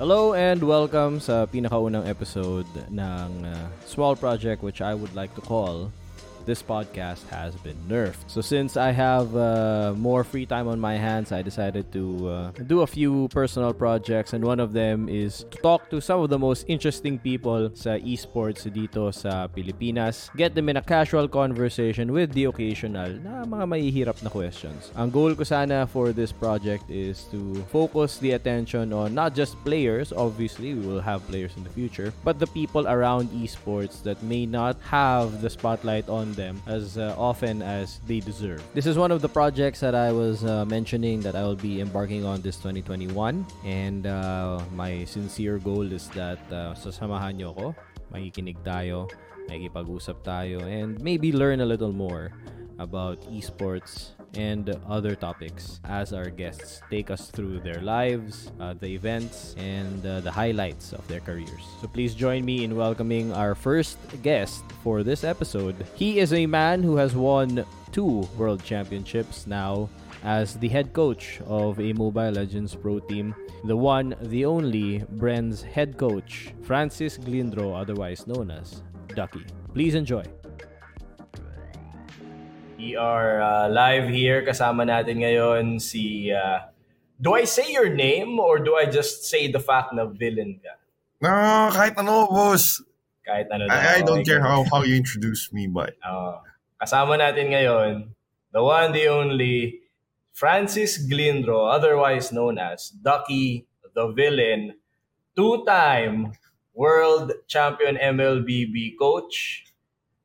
Hello and welcome sa pinakaunang episode ng uh, Swall Project which I would like to call this podcast has been nerfed. So since I have uh, more free time on my hands, I decided to uh, do a few personal projects and one of them is to talk to some of the most interesting people sa esports dito sa Pilipinas. Get them in a casual conversation with the occasional na mga mahihirap na questions. Ang goal ko sana for this project is to focus the attention on not just players, obviously we will have players in the future, but the people around esports that may not have the spotlight on them as uh, often as they deserve. This is one of the projects that I was uh, mentioning that I will be embarking on this 2021 and uh, my sincere goal is that uh, sasamahan nyo ako, makikinig tayo, makikipag-usap tayo and maybe learn a little more about esports and other topics as our guests take us through their lives, uh, the events, and uh, the highlights of their careers. So please join me in welcoming our first guest for this episode. He is a man who has won two world championships now as the head coach of a Mobile Legends Pro team. The one, the only, Bren's head coach, Francis Glindro, otherwise known as Ducky. Please enjoy. We are uh, live here. Kasama natin ngayon si... Uh, do I say your name or do I just say the fact na villain ka? No, kahit ano, boss. Kahit ano I, I don't care how, how you introduce me, but... Uh, kasama natin ngayon, the one, the only, Francis Glindro, otherwise known as Ducky the Villain, two-time world champion MLBB coach,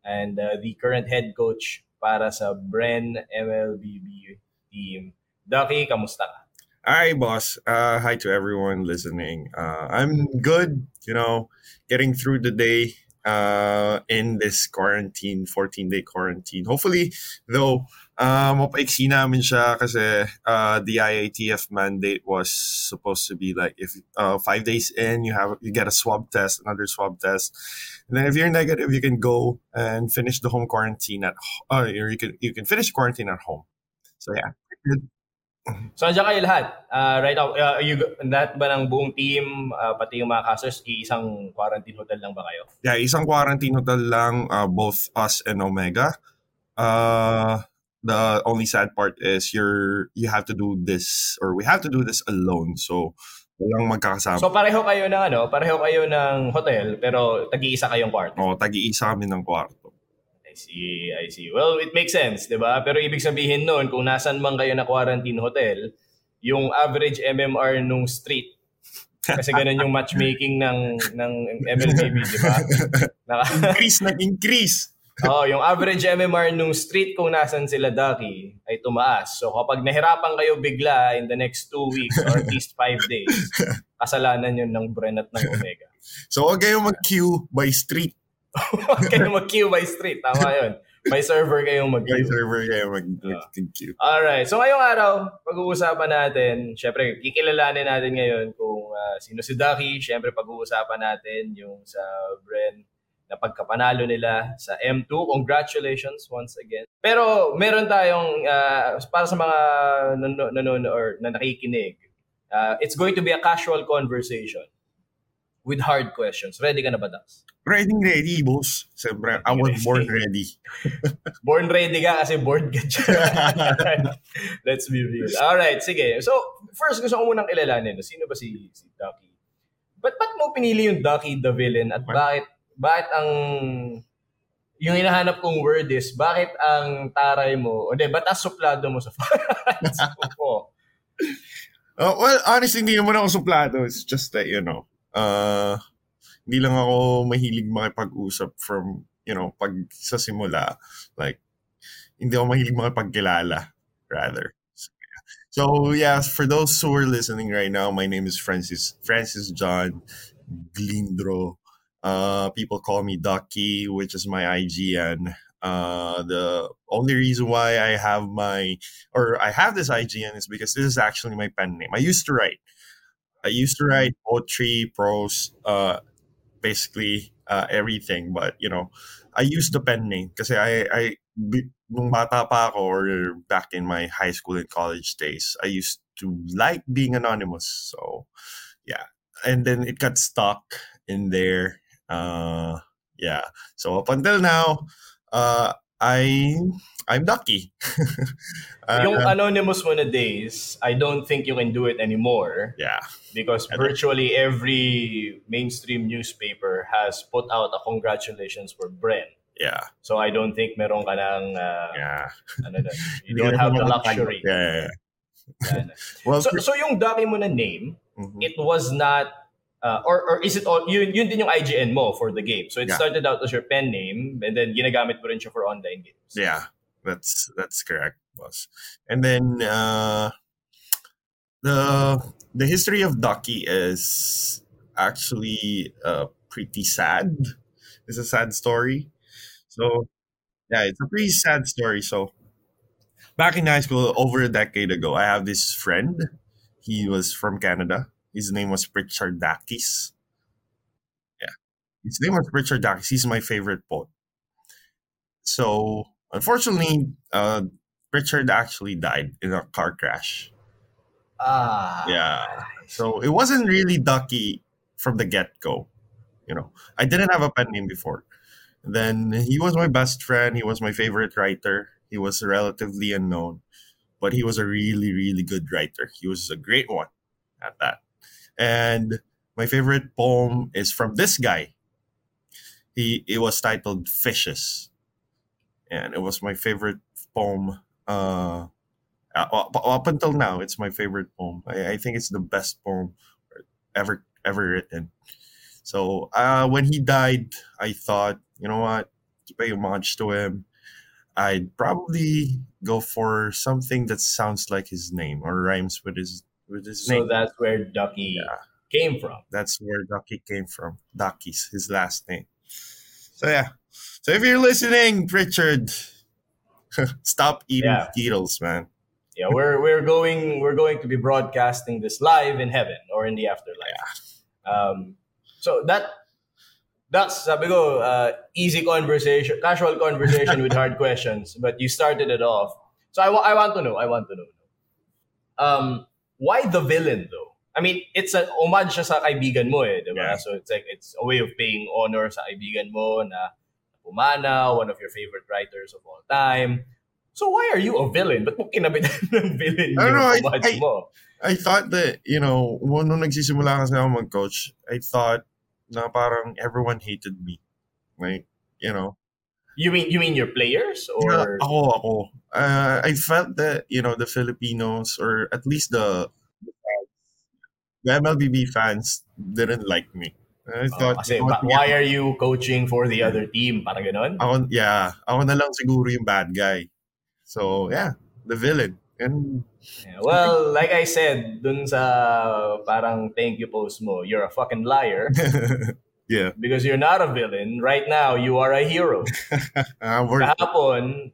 and uh, the current head coach para sa Bren MLBB team. Ducky, kamusta ka? Hi, boss. Uh, hi to everyone listening. Uh, I'm good, you know, getting through the day uh, in this quarantine, 14-day quarantine. Hopefully, though, uh, mapaiksi namin siya kasi uh, the IATF mandate was supposed to be like if uh, five days in, you have you get a swab test, another swab test. And then if you're negative, you can go and finish the home quarantine at uh, or you can you can finish quarantine at home. So yeah. So nandiyan kayo lahat. Uh, right now, uh, you, lahat ba ng buong team, uh, pati yung mga casters, isang quarantine hotel lang ba kayo? Yeah, isang quarantine hotel lang, uh, both us and Omega. Uh, the only sad part is you're you have to do this or we have to do this alone. So walang magkakasama. So pareho kayo ng ano, pareho kayo ng hotel pero tagi-isa kayong kwarto. Oo, tagi-isa kami ng kwarto. I see, I see. Well, it makes sense, 'di ba? Pero ibig sabihin noon kung nasan man kayo na quarantine hotel, yung average MMR nung street kasi ganun yung matchmaking ng ng MLBB, 'di ba? increase nag increase. Oh, yung average MMR nung street kung nasan sila Ducky ay tumaas. So kapag nahirapan kayo bigla in the next two weeks or at least five days, kasalanan yun ng Bren at ng Omega. So huwag kayong mag-queue by street. Huwag kayong mag-queue by street. Tama yun. By server kayong mag-queue. By server kayo mag-queue. Uh, Alright. So ngayong araw, pag-uusapan natin, syempre, kikilalanin natin ngayon kung uh, sino si Ducky. Syempre, pag-uusapan natin yung sa Bren na pagkapanalo nila sa M2. Congratulations once again. Pero meron tayong, uh, para sa mga nanonood or na nakikinig, uh, it's going to be a casual conversation with hard questions. Ready ka na ba, Dax? Ready, ready, boss. Siyempre, I was born ready. born ready ka kasi bored ka dyan. Let's be real. Alright, sige. So, first, gusto ko munang kilalanin. Sino ba si, si Ducky? Ba't, ba't mo pinili yung Ducky the villain? At bakit, bakit ang yung hinahanap kong word is, bakit ang taray mo, o di, ba't ang suplado mo sa fans mo? Uh, well, honestly, hindi naman ako suplado. It's just that, you know, uh, hindi lang ako mahilig makipag-usap from, you know, pag sa simula. Like, hindi ako mahilig makipagkilala, rather. So, yeah, for those who are listening right now, my name is Francis, Francis John Glindro. Uh, people call me Ducky, which is my IGN. Uh, the only reason why I have my, or I have this IGN is because this is actually my pen name. I used to write. I used to write poetry, prose, uh, basically uh, everything. But you know, I used the pen name because I, I, nung bata pa ako or back in my high school and college days, I used to like being anonymous. So, yeah, and then it got stuck in there. Uh, yeah. So up until now, uh, I I'm Ducky. Uh, yung anonymous mo na days, I don't think you can do it anymore yeah. because virtually every mainstream newspaper has put out a congratulations for Bren. Yeah. So I don't think meron ka ng uh, Yeah. ano na, you don't have the luxury. Yeah. yeah, yeah. Well, So, so yung dati mo na name, mhm. it was not uh, or or is it all yun yun din yung IGN mo for the game. So it Yeah. started out as your pen name and then ginagamit mo rin siya for online games. Yeah, that's that's correct, boss. And then uh, the the history of Ducky is actually uh, pretty sad. It's a sad story. So yeah, it's a pretty sad story. So back in high school, over a decade ago, I have this friend. He was from Canada. His name was Richard Dakis. Yeah, his name was Richard Dakis. He's my favorite poet. So unfortunately, uh, Richard actually died in a car crash. Ah. Yeah. So it wasn't really Ducky from the get go. You know, I didn't have a pen name before. Then he was my best friend. He was my favorite writer. He was relatively unknown, but he was a really, really good writer. He was a great one at that. And my favorite poem is from this guy. He it was titled Fishes. And it was my favorite poem uh up, up until now, it's my favorite poem. I, I think it's the best poem ever ever written. So uh, when he died, I thought, you know what, to pay homage to him, I'd probably go for something that sounds like his name or rhymes with his with his So name. that's where Ducky Yeah. came from. That's where Ducky came from. Ducky's his last name. So yeah. So if you're listening, Richard, stop eating Yeah. Man. Yeah, we're we're going we're going to be broadcasting this live in heaven or in the afterlife. Um, so that that's sabi ko, uh, easy conversation, casual conversation with hard questions. But you started it off. So I, I want to know. I want to know. Um, why the villain though? I mean, it's an homage siya sa kaibigan mo eh, di ba? Yeah. So it's like it's a way of paying honor sa kaibigan mo na pumana, one of your favorite writers of all time. So why are you a villain? Ba't mo kinabitan ng villain I don't know, I- I- mo? I thought that, you know, when nung nagsisimula kasi ako mag-coach, I thought na parang everyone hated me. Like, you know, You mean you mean your players Yeah, or ako, ako. Uh, I felt that, you know, the Filipinos or at least the the MLBB fans didn't like me. I Oh, thought, kasi ba- why are you coaching for the other team? Parang ganon? ako, yeah, ako na lang siguro yung bad guy. So, yeah, the villain. And, Yeah, well, like I said, dun sa parang thank you post mo, you're a fucking liar yeah, because you're not a villain. Right now, you are a hero. uh, Kahapon,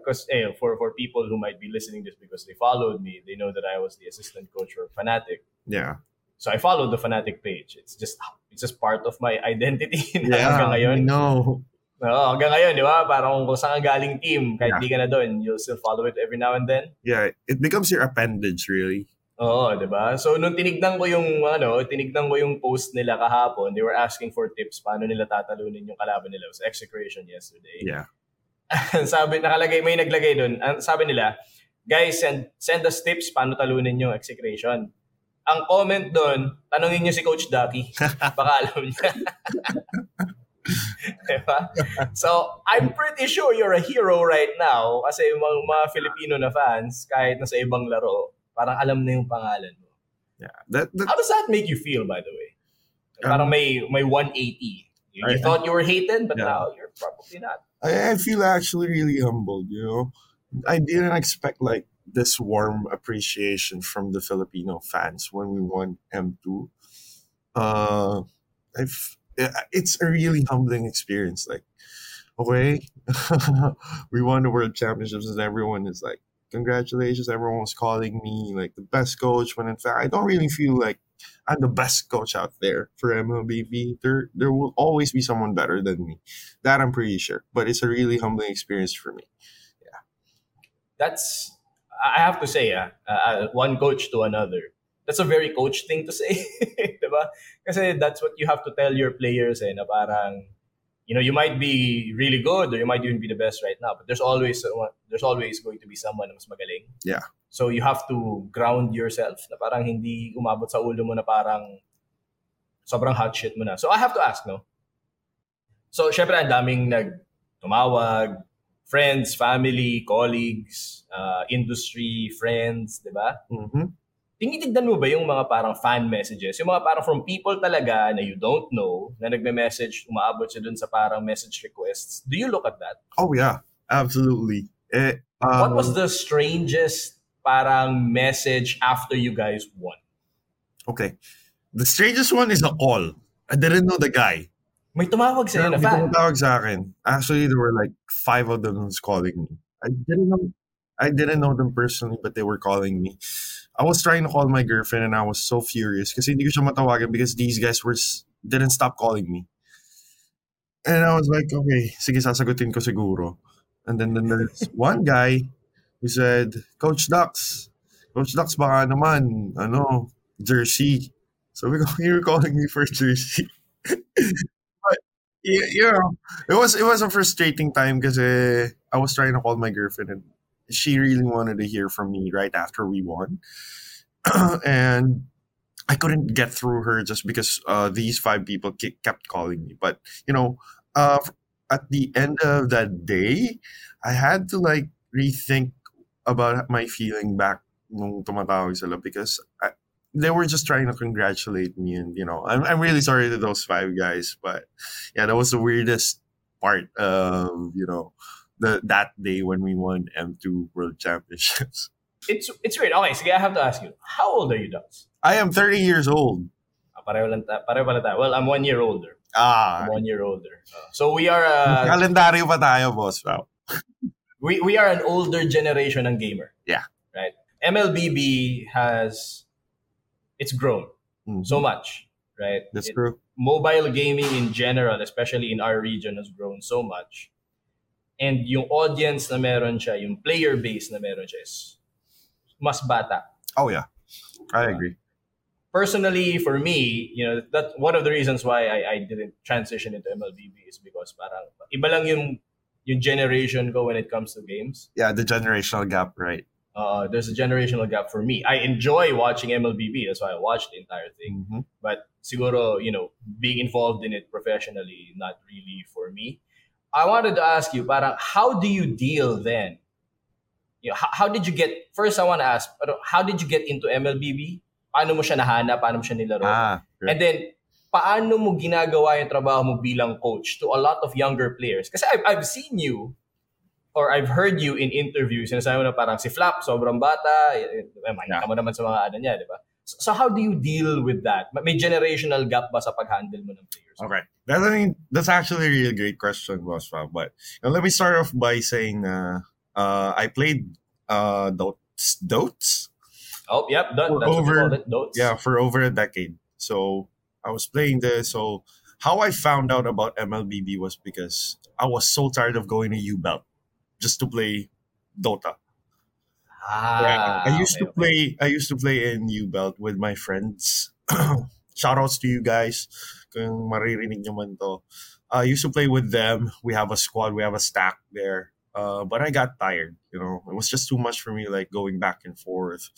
because eh, for, for people who might be listening this because they followed me, they know that I was the assistant coach for Fnatic. yeah. So I followed the Fnatic page. It's just it's just part of my identity Yeah, hanggang ngayon. I know. Oo, hanggang ngayon, di ba? Parang kung saan galing team, kahit Yeah. di ka na doon, you'll still follow it every now and then. Yeah, it becomes your appendage, really. Oo, di ba? So, nung tinignan ko yung, ano, tinignan ko yung post nila kahapon, they were asking for tips paano nila tatalunin yung kalaban nila. Was execration yesterday. Yeah. sabi, nakalagay, may naglagay doon. Sabi nila, guys, send, send us tips paano talunin yung execration. Ang comment doon, tanungin niyo si Coach Ducky. Baka alam niya. diba? So, I'm pretty sure you're a hero right now kasi yung mga, mga Filipino na fans, kahit nasa ibang laro, parang alam na yung pangalan mo. Yeah. That, that How does that make you feel, by the way? Um, Parang may, may 180. You, you I- thought you were hated, but Yeah. now you're probably not. I, I feel actually really humbled, you know. I didn't expect like this warm appreciation from the Filipino fans when we won M2. Uh I've it's a really humbling experience. Like, okay, we won the world championships and everyone is like, congratulations, everyone was calling me like the best coach when in fact I don't really feel like I'm the best coach out there for MLBB. There there will always be someone better than me. That I'm pretty sure. But it's a really humbling experience for me. Yeah. That's, I have to say, ah, uh, one coach to another. that's a very coach thing to say, diba? Kasi that's what you have to tell your players eh, na parang you know, you might be really good or you might even be the best right now, but there's always there's always going to be someone na mas magaling. Yeah. So you have to ground yourself na parang hindi umabot sa ulo mo na parang sobrang hot shit mo na. So I have to ask, no? So, syempre, ang daming nag tumawag, friends, family, colleagues, uh, industry, friends, di ba? Mm-hmm. Tinitignan mo ba yung mga parang fan messages? Yung mga parang from people talaga na you don't know, na nagme-message, umaabot siya dun sa parang message requests. Do you look at that? Oh yeah, absolutely. Eh, um, What was the strangest parang message after you guys won? Okay. The strangest one is a call. I didn't know the guy. May tumawag sa'yo na May fan. tumatawag sa akin. Actually, there were like five of them calling me. I didn't know I didn't know them personally, but they were calling me. I was trying to call my girlfriend and I was so furious kasi hindi ko siya matawagan because these guys were didn't stop calling me. And I was like, okay, sige, sasagutin ko siguro. And then, then there's one guy who said, Coach Ducks, Coach Ducks baka naman, ano, jersey. So we you were calling me for jersey. but yeah, you know, it was it was a frustrating time because I was trying to call my girlfriend and she really wanted to hear from me right after we won, and I couldn't get through her just because uh, these five people ke- kept calling me. But you know, uh, at the end of that day, I had to like rethink about my feeling back because I, they were just trying to congratulate me and you know I'm, I'm really sorry to those five guys but yeah that was the weirdest part of you know the that day when we won M2 World Championships. It's it's weird. Okay, sige, I have to ask you. How old are you, Ducks? I am 30 years old. Ah, pareho lang ta- pareho pala tayo. Well, I'm one year older. Ah, I'm one year older. Uh, so we are uh, kalendaryo pa tayo, boss. Wow. we we are an older generation ng gamer. Yeah. Right. MLBB has it's grown Mhm. so much, right? That's It- true. mobile gaming in general, especially in our region, has grown so much. And yung audience na meron siya, yung player base na meron siya is mas bata. Oh yeah, I agree. Personally, for me, you know, that one of the reasons why I, I didn't transition into MLBB is because parang iba lang yung yung generation ko when it comes to games. Yeah, the generational gap, right? Uh, there's a generational gap for me. I enjoy watching MLBB. That's why I watched the entire thing. Mhm. but siguro, you know, being involved in it professionally, not really for me. I wanted to ask you, parang, how do you deal then? You know, how, how did you get, first I want to ask, pero how did you get into MLBB? Paano mo siya nahanap? Paano mo siya nilaro? Ah, right. And then, paano mo ginagawa yung trabaho mo bilang coach to a lot of younger players? Kasi I've, I've seen you or I've heard you in interviews sinasabi mo na parang si Flap, sobrang bata, eh, eh, makita mo naman sa mga ano niya, di ba? So, how do you deal with that? May generational gap ba sa pag-handle mo ng players? Okay, that's I mean that's actually a really great question, Boss Fab. But you know, let me start off by saying uh, uh, I played uh, Dotes, Dotes, Oh, yep, that, For over- it, Dotes. yeah, for over a decade. So I was playing this. So how I found out about MLBB was because I was so tired of going to U Belt just to play Dota. Ah, I used to play. I used to play in U Belt with my friends. Shoutouts to you guys. Kung maririnig nyo man to. I used to play with them. We have a squad. We have a stack there. Uh, but I got tired. You know, it was just too much for me. Like going back and forth,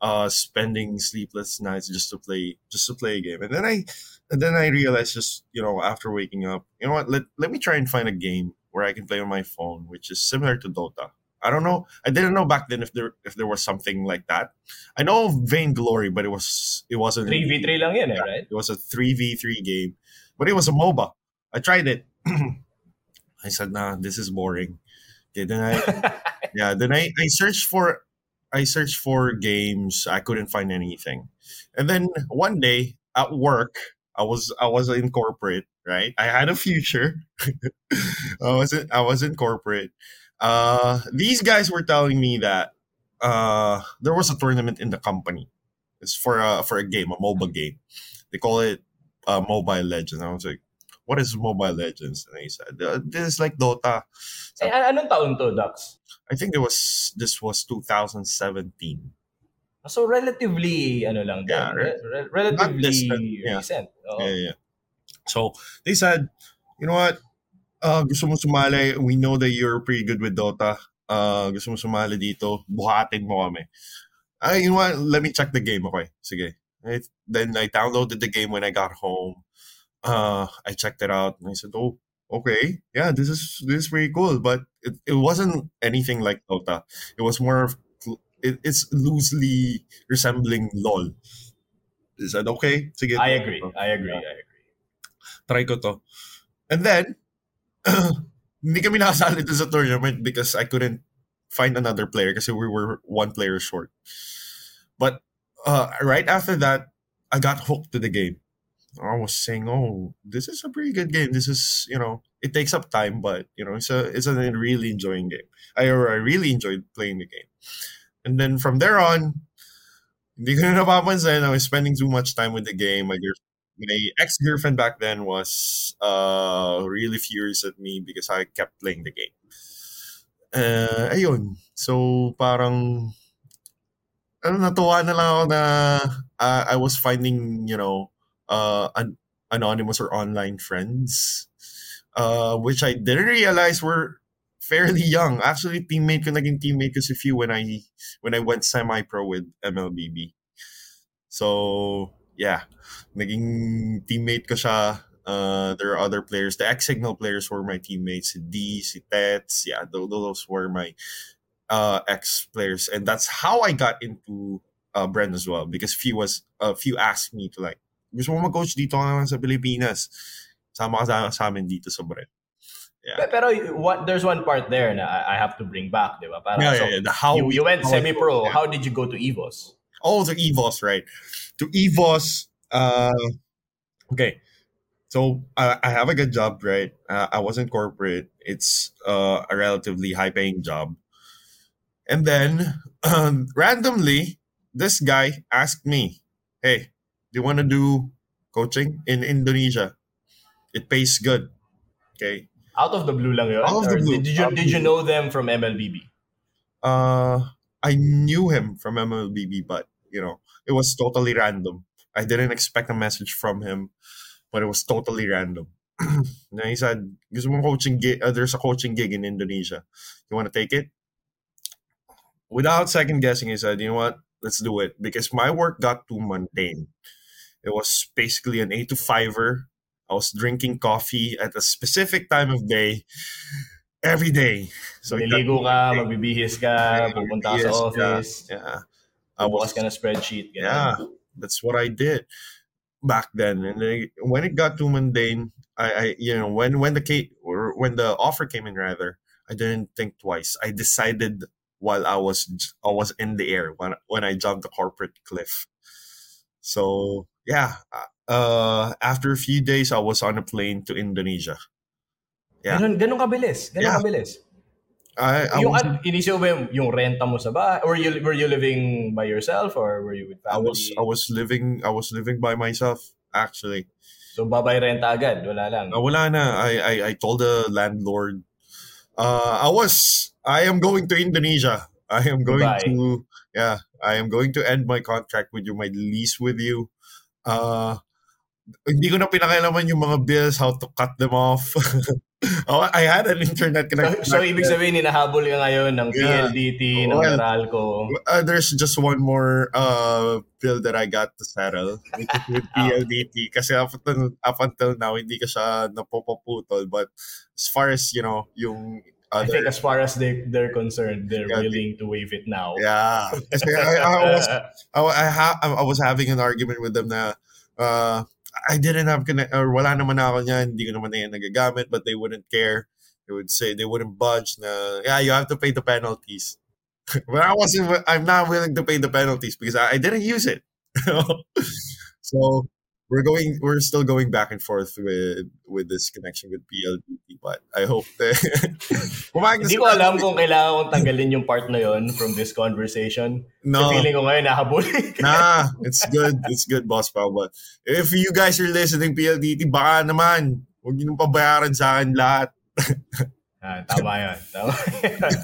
uh, spending sleepless nights just to play, just to play a game. And then I, and then I realized, just you know, after waking up, you know what? Let let me try and find a game where I can play on my phone, which is similar to Dota. I don't know. I didn't know back then if there if there was something like that. I know of Vainglory, but it was it wasn't 3v3 lang yun eh, right? It was a three v three game, but it was a MOBA. I tried it. I said, "Nah, this is boring." Okay, then I yeah, then I I searched for I searched for games. I couldn't find anything, and then one day at work, I was I was in corporate. Right, I had a future. I was in, I was in corporate. Uh, these guys were telling me that uh, there was a tournament in the company. It's for a for a game, a mobile game. They call it uh, Mobile Legends. I was like, "What is Mobile Legends?" And they said, uh, "This is like Dota." Eh, an- anong taon to, Ducks? I think it was this was 2017. So relatively, ano lang Yeah, re- re- relatively distant, yeah. recent. Oo. Yeah, yeah. So they said, you know what? Uh, gusto mo sumali. We know that you're pretty good with Dota. Uh, gusto mo sumali dito. Buhatin mo kami. Ay, you know what? Let me check the game. Okay. Sige. Right? Then I downloaded the game when I got home. Uh, I checked it out and I said, oh, okay. Yeah, this is this is pretty cool. But it, it wasn't anything like Dota. It was more of it, it's loosely resembling LOL. I said, okay. Sige. I agree. I agree. I agree. try ko to. And then, hindi kami nakasali dun sa tournament because I couldn't find another player kasi we were one player short. But uh, right after that, I got hooked to the game. I was saying, "Oh, this is a pretty good game. This is, you know, it takes up time, but you know, it's a it's a really enjoying game. I I really enjoyed playing the game." And then from there on, hindi ko na napapansin. I was spending too much time with the game. My girl, my ex girlfriend back then was uh really furious at me because I kept playing the game. Uh, ayun. So parang ano natuwa na lang ako na uh, I was finding, you know, uh an anonymous or online friends uh which I didn't realize were fairly young. Actually, teammate ko naging teammate ko si Few when I when I went semi-pro with MLBB. So, yeah. Naging teammate ko siya. Uh, there are other players. The X-Signal players were my teammates. Si D, si Tets. Yeah, tho- those were my uh, ex-players. And that's how I got into uh, Bren as well. Because few was, uh, few asked me to like, gusto mo mag-coach dito naman sa Pilipinas. Sama ka sa, sa amin dito sa Bren. Pe- Pero what, there's one part there na I have to bring back, di ba? Yeah, yeah, yeah. The how you, you went semi-pro. yeah. How did you go to EVOS? Oh, to EVOS, right? To EVOS, uh, okay. So I, I have a good job, right? Uh, I was in corporate. It's uh, a relatively high-paying job, and then um, randomly, this guy asked me, "Hey, do you want to do coaching in Indonesia? It pays good." Okay. Out of the blue lang yun? Out of the blue. Did you, did you know them from MLBB? Uh, I knew him from MLBB, but you know, it was totally random. I didn't expect a message from him, but it was totally random. and he said, "Gusto mo coaching gig? Uh, there's a coaching gig in Indonesia. You want to take it?" Without second guessing, he said, "You know what? Let's do it." Because my work got too mundane. It was basically an eight to fiver. I was drinking coffee at a specific time of day every day. So Niligo ka, magbibihis ka, pupunta ka sa office, Yeah. I was, ka na spreadsheet. yeah, that's what I did back then. And when it got too mundane, I, I you know, when when the ca- or when the offer came in, rather, I didn't think twice. I decided while I was I was in the air when when I jumped the corporate cliff. So yeah, uh, after a few days, I was on a plane to Indonesia. Yeah. Ganun, ganun kabilis. Ganun Yeah. kabilis. I, I yung, was inisip mo ba yung, yung renta mo sa bahay? Or you, were you living by yourself? Or were you with family? I was I was living I was living by myself actually. So, babay renta agad? Wala lang. Uh, wala na. I, I, I told the landlord, uh, I was, I am going to Indonesia. I am going Goodbye. to, yeah, I am going to end my contract with you, my lease with you. Uh, hindi ko na pinakailaman yung mga bills, how to cut them off. oh, I had an internet connection. so, ibig sabihin, hinahabol ka ngayon ng Yeah. PLDT, ng Well, Meralco. Uh, there's just one more uh, bill that I got to settle, with Ah. PLDT. Kasi up until, up until now, hindi ka siya napupuputol. But as far as, you know, yung I think as far as they, they're concerned, they're Yeah, willing to waive it now. Yeah. I, I was I, I, ha- I was having an argument with them na uh, I didn't have connect or wala naman na ako niyan, hindi ko naman na yan nagagamit, but they wouldn't care. They would say they wouldn't budge na yeah, you have to pay the penalties. but I wasn't I'm not willing to pay the penalties because I, I didn't use it. so we're going we're still going back and forth with with this connection with PLDT but I hope that Hindi ko alam kung kailangan kong tanggalin yung part na yon from this conversation. no. Kasi feeling ko ngayon nahabulin ka. Nah, it's good. It's good, Boss Pao. But if you guys are listening, PLDT, baka naman, huwag niyo pabayaran sa akin lahat. Ah, tama yan. Tama yan.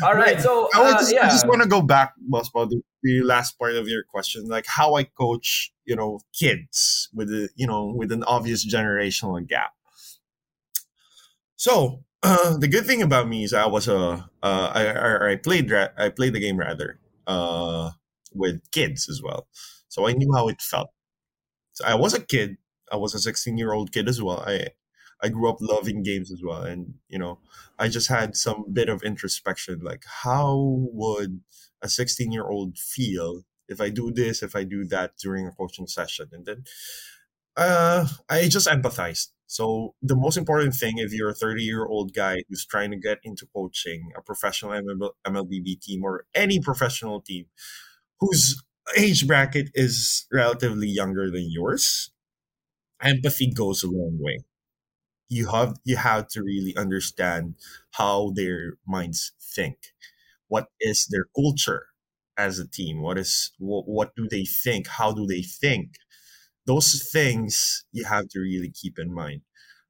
All right, so I, uh, just, yeah, I just want to go back, Boss Paul, to the last part of your question, like how I coach, you know, kids with a, you know, with an obvious generational gap. So uh, the good thing about me is I was a, uh, I, I, played, I played the game rather, uh, with kids as well. So I knew how it felt. So I was a kid. I was a 16 year old kid as well. I I grew up loving games as well, and you know, I just had some bit of introspection, like how would a 16 year old feel if I do this, if I do that during a coaching session, and then uh, I just empathized. So the most important thing, if you're a 30 year old guy who's trying to get into coaching a professional ML- MLBB team or any professional team, whose age bracket is relatively younger than yours, empathy goes a long way. You have you have to really understand how their minds think. What is their culture as a team? What is what, what do they think? How do they think? Those things you have to really keep in mind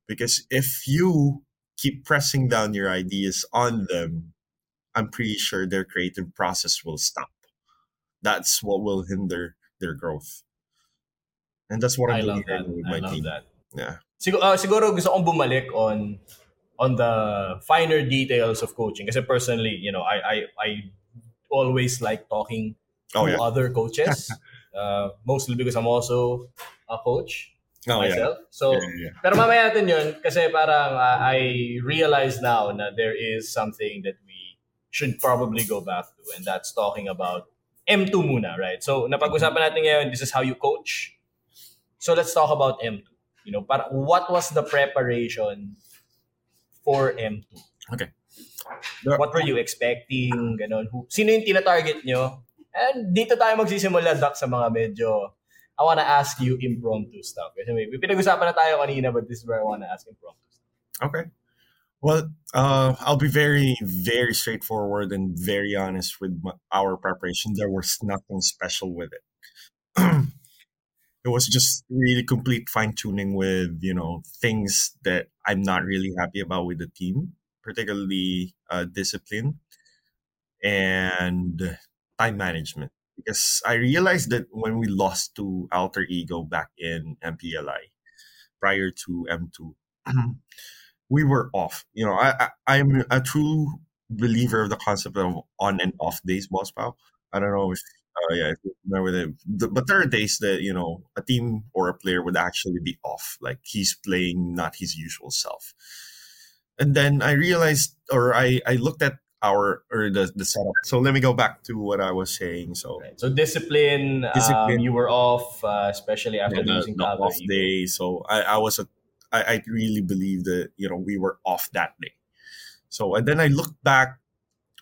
because if you keep pressing down your ideas on them, I'm pretty sure their creative process will stop. That's what will hinder their growth. And that's what I'm I doing love that. with I my love team. that. Yeah. Siguro, uh, siguro gusto kong bumalik on on the finer details of coaching kasi personally, you know, I I I always like talking Oh to yeah. other coaches. uh, mostly because I'm also a coach Oh yeah. myself. So Yeah, yeah, yeah. Pero mamaya natin yun kasi parang uh, I realize now that there is something that we should probably go back to and that's talking about M2 muna, right? So napag-usapan natin ngayon, this is how you coach. So let's talk about M2. You know, para, what was the preparation for M2? The- What were you expecting? Ganon. Who, sino yung tina-target nyo? And dito tayo magsisimula, Doc, sa mga medyo I wanna ask you impromptu stuff. Kasi may, pinag-usapan na tayo kanina, but this is where I wanna ask impromptu stuff. Okay. Well, uh, I'll be very, very straightforward and very honest with my, our preparation. There was nothing special with it. it was just really complete fine tuning with you know things that I'm not really happy about with the team, particularly uh, discipline and time management. Because I realized that when we lost to Alter Ego back in MPLI prior to M2, we were off. You know, I, I I'm a true believer of the concept of on and off days, boss pal. I don't know if uh, yeah, if you remember that. The, but there are days that you know a team or a player would actually be off, like he's playing not his usual self. And then I realized, or I I looked at our or the the setup. So let me go back to what I was saying. So Right. So discipline, Discipline. Um, you were off, uh, especially after the, losing the Alter off day. So I, I was a, I, I really believe that you know we were off that day. So and then I looked back,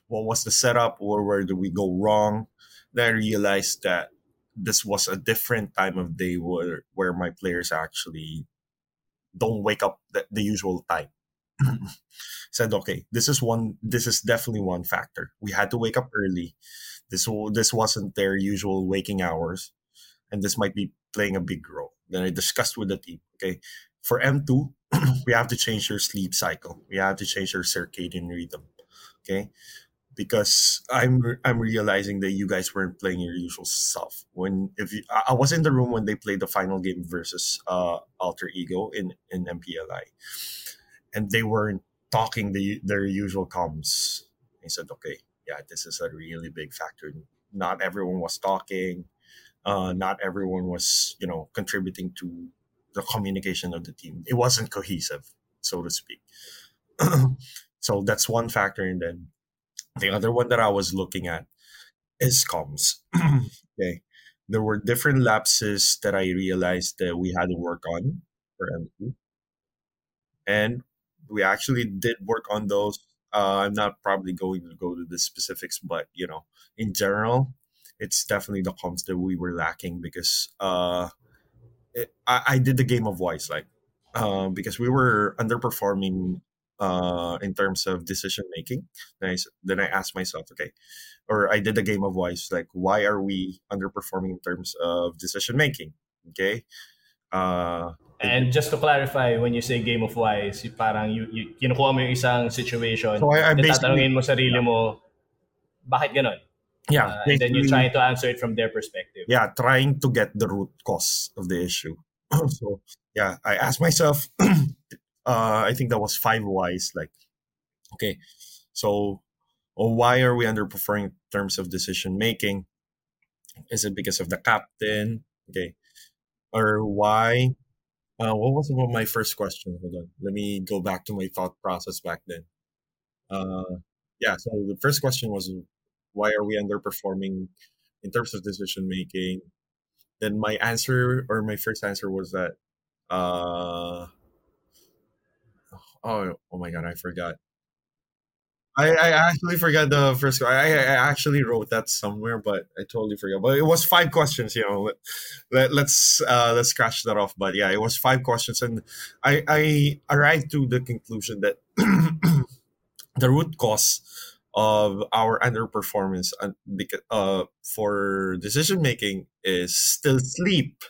what was the setup or where did we go wrong? Then I realized that this was a different time of day where where my players actually don't wake up the, the usual time. Said okay, this is one. This is definitely one factor. We had to wake up early. This this wasn't their usual waking hours, and this might be playing a big role. Then I discussed with the team. Okay, for M two, we have to change your sleep cycle. We have to change your circadian rhythm. Okay, because I'm I'm realizing that you guys weren't playing your usual self. When if you, I I was in the room when they played the final game versus uh, Alter Ego in in MPLI, and they weren't talking the their usual comms. He said, okay, yeah, this is a really big factor. Not everyone was talking. Uh, not everyone was, you know, contributing to the communication of the team. It wasn't cohesive, so to speak. so that's one factor. And then the other one that I was looking at is comms. okay. There were different lapses that I realized that we had to work on for M2. And we actually did work on those. Uh, I'm not probably going to go to the specifics, but you know, in general, it's definitely the comms that we were lacking because uh, it, I, I did the game of wise like uh, because we were underperforming uh, in terms of decision making. Then I, then I asked myself, okay, or I did the game of wise like why are we underperforming in terms of decision making? Okay, uh, And just to clarify, when you say game of wise, parang you, you, kinukuha mo yung isang situation, So I- I tatanungin mo sarili mo, bakit ganon? Yeah, Uh, and then you're trying to answer it from their perspective. yeah, trying to get the root cause of the issue. so yeah, I asked myself, uh, I think that was five whys. Like, okay, so oh, why are we underperforming in terms of decision making? Is it because of the captain? Okay, or why? Uh, what was about my first question? Hold on, let me go back to my thought process back then. Uh, yeah, so the first question was why are we underperforming in terms of decision making? Then my answer or my first answer was that uh oh oh my god I forgot. I, I actually forgot the first. I, I actually wrote that somewhere, but I totally forgot. But it was five questions. You know, let, let, let's uh, let's scratch that off. But yeah, it was five questions, and I I arrived to the conclusion that the root cause of our underperformance and beca- uh, for decision making is still sleep.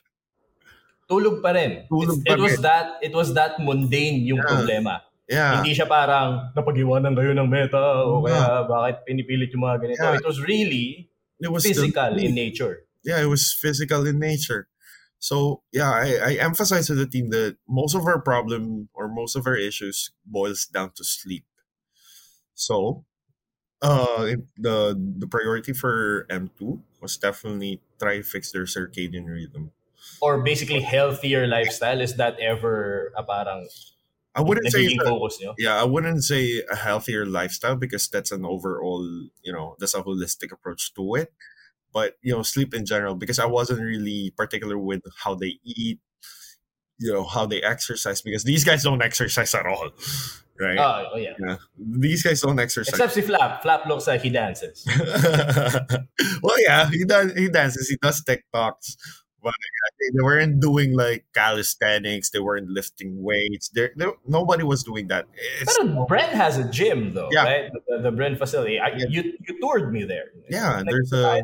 Tulog pa rin. Tulog pa it was that it was that mundane yung Yeah. problema. Yeah, Hindi siya parang napag-iwanan kayo ng meta o Oo kaya bakit pinipilit yung mga ganito. Yeah. It was really it was physical sleep. in nature. yeah, it was physical in nature. So yeah, I, I emphasize to the team that most of our problem or most of our issues boils down to sleep. So uh it- the the priority for M2 was definitely try to fix their circadian rhythm. Or basically healthier lifestyle. Is that ever a parang I wouldn't say nagiging that- focus nyo? yeah, I wouldn't say a healthier lifestyle because that's an overall, you know, that's a holistic approach to it. But you know, sleep in general, because I wasn't really particular with how they eat, you know, how they exercise, because these guys don't exercise at all, right? Oh, oh yeah. yeah, these guys don't exercise. Except si Flap. Flap looks like he dances. well, yeah, he does. He dances. He does TikToks. But they, they weren't doing like calisthenics. They weren't lifting weights. There, nobody was doing that. It's, Pero Bren has a gym though, Yeah. right? The, the Bren facility. I, Yeah. you, you toured me there. Yeah, there's a- eh.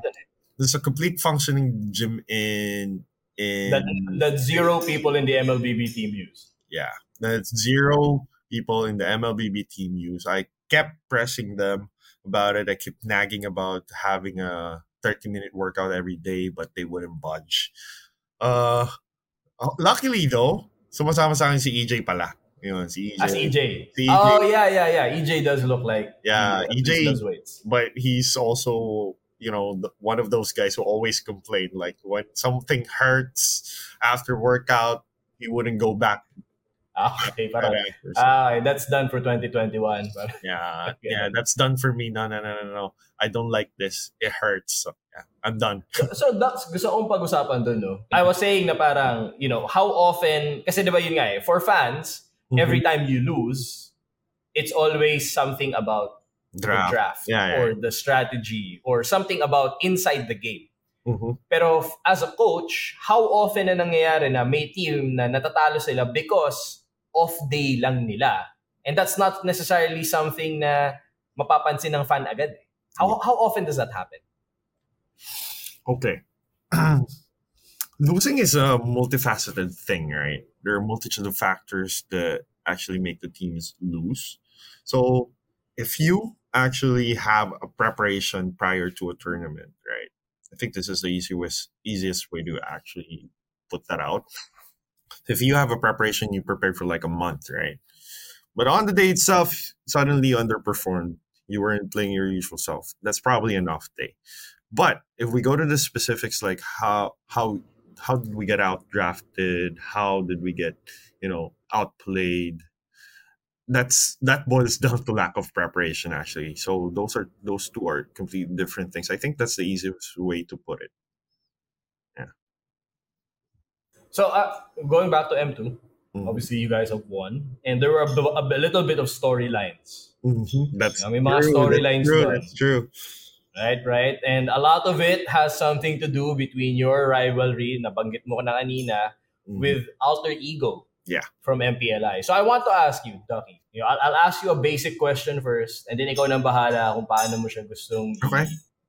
there's a complete functioning gym in in that, that zero people in the MLBB team use. yeah that's zero people in the mlbb team use i kept pressing them about it i kept nagging about having a 30 minute workout every day but they wouldn't budge uh uh, luckily though sumasama sa akin si EJ pala yun si EJ As EJ. Si EJ. Oh yeah, yeah, yeah. EJ does look like Yeah, EJ does weights. but he's also you know one of those guys who always complain like when something hurts after workout he wouldn't go back Ah, okay, parang, Correct. Or something. ah, that's done for 2021. Yeah Okay. yeah that's done for me no no no no no i don't like this it hurts so, yeah, i'm done So, so that's gusto kong pag-usapan dun, no? I was saying na parang, you know, how often, kasi di ba yun nga eh, for fans, Mm-hmm. every time you lose, it's always something about draft, the draft Yeah, yeah. or the strategy or something about inside the game. Mhm. Pero as a coach, how often na nangyayari na may team na natatalo sila because off day lang nila? And that's not necessarily something na mapapansin ng fan agad. eh. How, how often does that happen? okay losing is a multifaceted thing right there are a multitude of factors that actually make the teams lose so if you actually have a preparation prior to a tournament right i think this is the easiest easiest way to actually put that out if you have a preparation you prepare for like a month right but on the day itself suddenly underperformed you weren't playing your usual self that's probably an off day but if we go to the specifics, like how how how did we get out drafted? How did we get you know outplayed? That's that boils down to lack of preparation actually. So those are those two are completely different things. I think that's the easiest way to put it. So uh, going back to M2, Mhm. obviously you guys have won. And there were a, b- a b- little bit of storylines. Mhm. That's Yeah, may mga true, storylines That's true. doon. That's true. Right, right. And a lot of it has something to do between your rivalry, nabanggit mo na kanina, Mhm. with Alter Ego Yeah. from MPLI. So I want to ask you, Ducky, you know, I'll, I'll ask you a basic question first, and then ikaw nang bahala kung paano mo siya gustong i- Okay.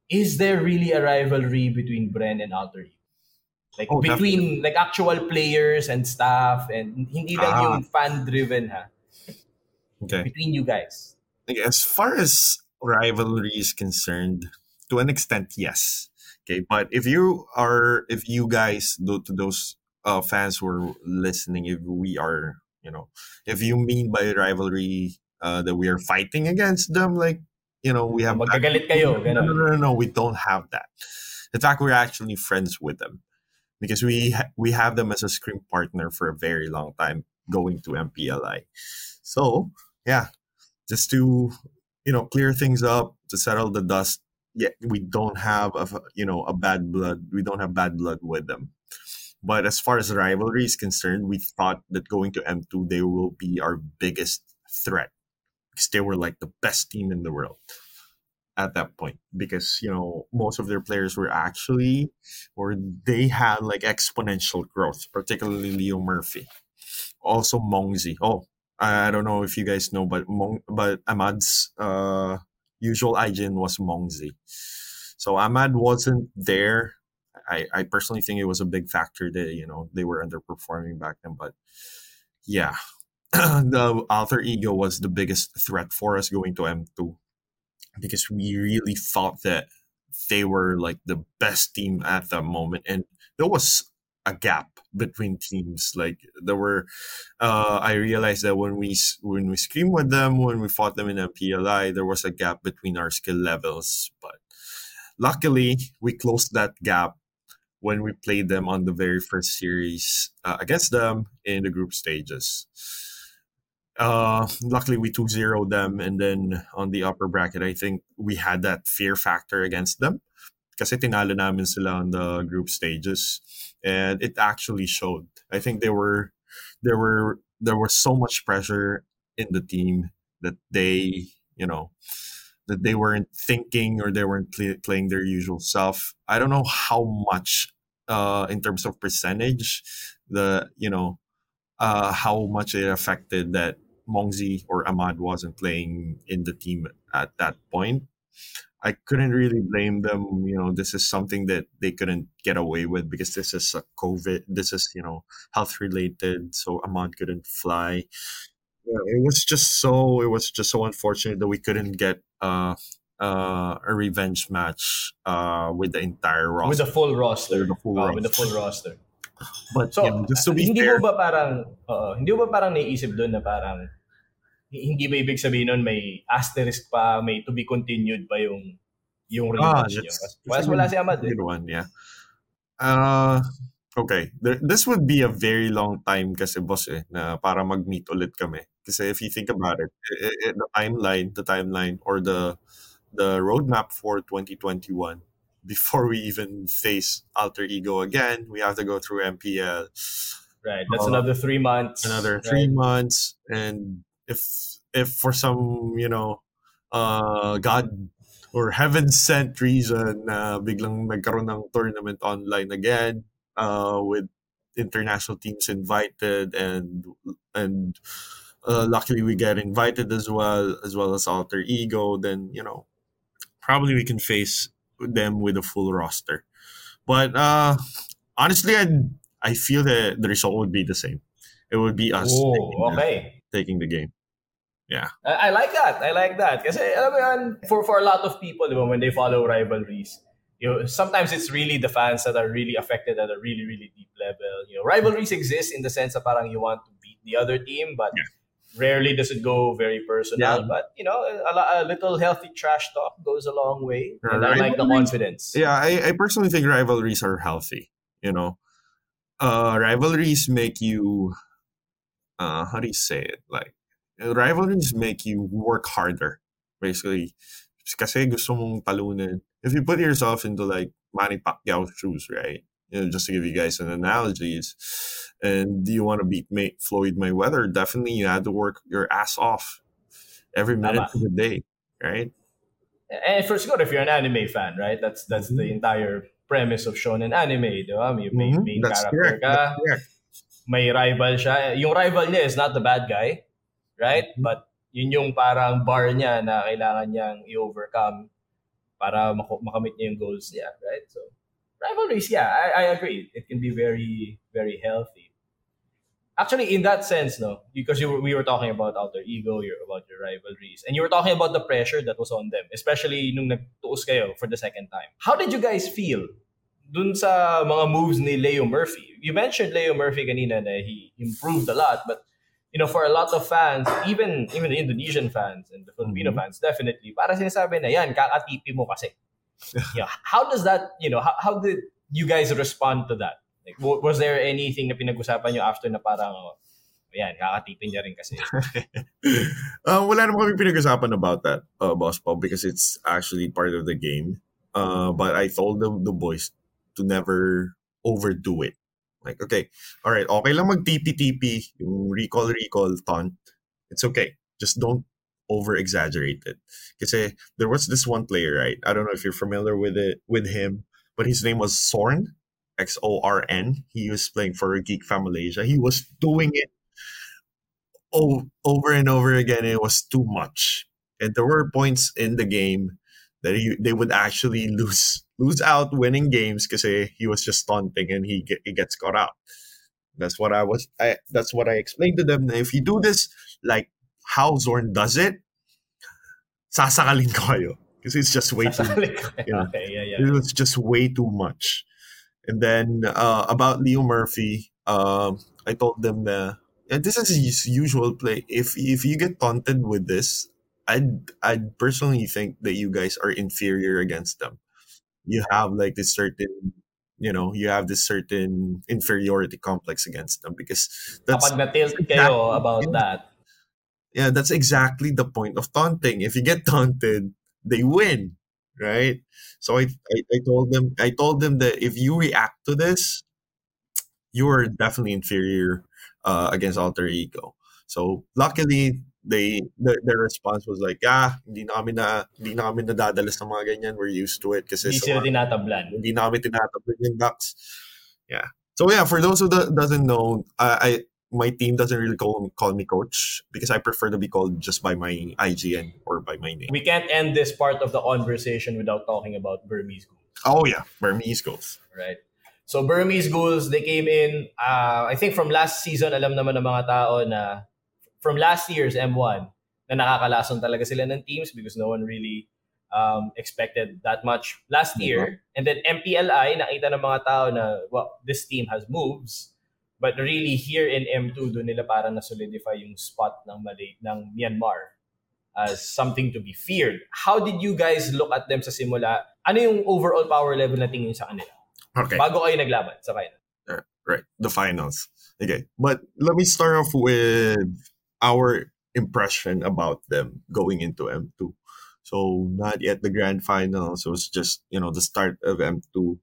Is there really a rivalry between Bren and Alter Ego? Like Oh, between like actual players and staff and hindi lang Ah. yung fan driven ha. Okay. Between you guys. Okay, as far as rivalry is concerned, to an extent, yes. Okay, but if you are, if you guys, do to those uh, fans who are listening, if we are, you know, if you mean by rivalry uh, that we are fighting against them, like, you know, we have Magkagalit kayo, no, no, no, no, no, we don't have that. In fact, we're actually friends with them because we ha- we have them as a scrim partner for a very long time, going to MPLI. So yeah, just to you know clear things up to settle the dust. Yeah, we don't have a you know a bad blood. We don't have bad blood with them. But as far as rivalry is concerned, we thought that going to M2 they will be our biggest threat because they were like the best team in the world at that point because you know most of their players were actually or they had like exponential growth particularly leo murphy. Also mongzi. Oh i don't know if you guys know but Mong, but Ahmad's uh usual IGN was mongzi. So ahmad wasn't there. I i personally think it was a big factor that you know they were underperforming back then but yeah. The alter ego was the biggest threat for us going to m2 because we really thought that they were like the best team at that moment and there was a gap between teams like there were uh i realized that when we when we scrimmed with them when we fought them in a pli there was a gap between our skill levels but luckily we closed that gap when we played them on the very first series uh, against them in the group stages uh luckily we took zero them and then on the upper bracket i think we had that fear factor against them kasi tinalo namin sila on the group stages and it actually showed. I think they were there were there was so much pressure in the team that they you know that they weren't thinking or they weren't play, playing their usual self. I don't know how much uh in terms of percentage the you know uh how much it affected that Mongzi or Ahmad wasn't playing in the team at that point. I couldn't really blame them. You know, this is something that they couldn't get away with because this is a COVID. This is you know health related. So Ahmad couldn't fly. Yeah, it was just so. It was just so unfortunate that we couldn't get uh, uh, a revenge match uh, with the entire roster. With the full roster. With the full Oh, with the roster. full roster. but So, yeah, just to be hindi fair, mo ba parang, oo, hindi mo ba parang naiisip doon na parang, hindi ba ibig sabihin nun may asterisk pa, may to be continued pa yung yung Ah, that's- Kasi wala si Ahmad eh. One, yeah. Uh, okay. There, this would be a very long time kasi boss eh, na para mag-meet ulit kami. Kasi if you think about it, i- i- the timeline, the timeline or the the roadmap for 2021 before we even face Alter Ego again, we have to go through MPL, Right. That's Uh, another three months. another right? three months, and if if for some you know, uh, God or heaven sent reason na biglang nagkaroon ng tournament online again, uh, with international teams invited and and uh, luckily we get invited as well as well as alter ego then you know probably we can face them with a full roster. But uh honestly i i feel that the result would be the same. It would be us taking, Oh, the, taking the game I, I like that. I like that. Kasi alam mo yan, for, for a lot of people, di ba, when they follow rivalries, you know, sometimes it's really the fans that are really affected at a really, really deep level. You know, rivalries exist in the sense that parang you want to beat the other team, but rarely does it go very personal. Yeah. But, you know, a, a little healthy trash talk goes a long way. And I like the confidence. yeah I, I personally think rivalries are healthy you know uh rivalries make you uh how do you say it like rivalries make you work harder basically kasi gusto mong talunin if you put yourself into like Manny Pacquiao's shoes right you know just to give you guys an analogies and do you want to beat May- Floyd Mayweather definitely you had to work your ass off every minute Tama. of the day right And for sure, if you're an anime fan, right? That's that's the Mhm. entire premise of shonen anime, di ba? May, Mhm. main That's character correct. ka, may rival siya. Yung rival niya is not the bad guy, right? Mhm. But yun yung parang bar niya na kailangan niyang i-overcome para mako- makamit niya yung goals niya, right? So, rivalries, yeah, I, I agree. It can be very, very healthy. Actually, in that sense, no, because you were, we were talking about alter ego, you're about your rivalries, and you were talking about the pressure that was on them, especially nung nagtuos kayo for the second time. How did you guys feel dun sa mga moves ni Leo Murphy? You mentioned Leo Murphy kanina na he improved a lot, but you know, for a lot of fans, even even the Indonesian fans and the Filipino Mhm. fans, definitely, para sinasabi na yan, kakatipi mo kasi. yeah. How does that, you know, how, how did you guys respond to that? Like, w- was there anything na pinag-usapan nyo after na parang, oh, yan, kakatipin niya rin kasi. uh, wala naman kami pinag-usapan about that, uh, Boss Paul, because it's actually part of the game. Uh, but I told the, the boys to never overdo it. Like, okay, all right, okay lang mag-TP-TP, recall-recall taunt. It's okay. Just don't over-exaggerate it. Kasi there was this one player, right? I don't know if you're familiar with it, with him, but his name was Xorn, X-O-R-N. He was playing for Geek Malaysia. He was doing it o- over and over again. It was too much, and there were points in the game that he, they would actually lose lose out winning games because he was just taunting and he get, he gets caught out. That's what I was. I that's what I explained to them. If you do this like how Xorn does it, sasakalin ko kayo because it's just way too Yeah. Okay, yeah, yeah. it was just way too much. And then uh, about Leo Murphy, um, I told them that this is his usual play. If if you get taunted with this, I'd I'd personally think that you guys are inferior against them. You have like this certain you know, you have this certain inferiority complex against them because that's Kapag na-tilt kayo about that, yeah, that's exactly the point of taunting. If you get taunted, they win, right? So I, I, I told them I told them that if you react to this, you are definitely inferior uh, against alter ego. So luckily they the, their response was like, ah, hindi namin na hindi nadadalas ng mga ganyan. We're used to it kasi hindi sila tinatablan. hindi tinatablan yung ducks. Yeah. So yeah, for those who do- doesn't know, I, I my team doesn't really call call me coach because I prefer to be called just by my IGN or by my name. We can't end this part of the conversation without talking about Burmese Ghouls. Oh yeah, Burmese Ghouls. right? So Burmese Ghouls, they came in, uh, I think from last season, alam naman ng mga tao na from last year's M1, na nakakalason talaga sila ng teams because no one really um, expected that much last year. And then MPLI, nakita ng mga tao na, well, this team has moves. But really, here in M2, doon nila parang na-solidify yung spot ng, Malay, ng Myanmar as something to be feared. How did you guys look at them sa simula? Ano yung overall power level na tingin sa kanila? Okay, Bago kayo naglaban sa final. right. The finals. Okay, but let me start off with our impression about them going into M2. So not yet the grand final. So it's just you know the start of M2.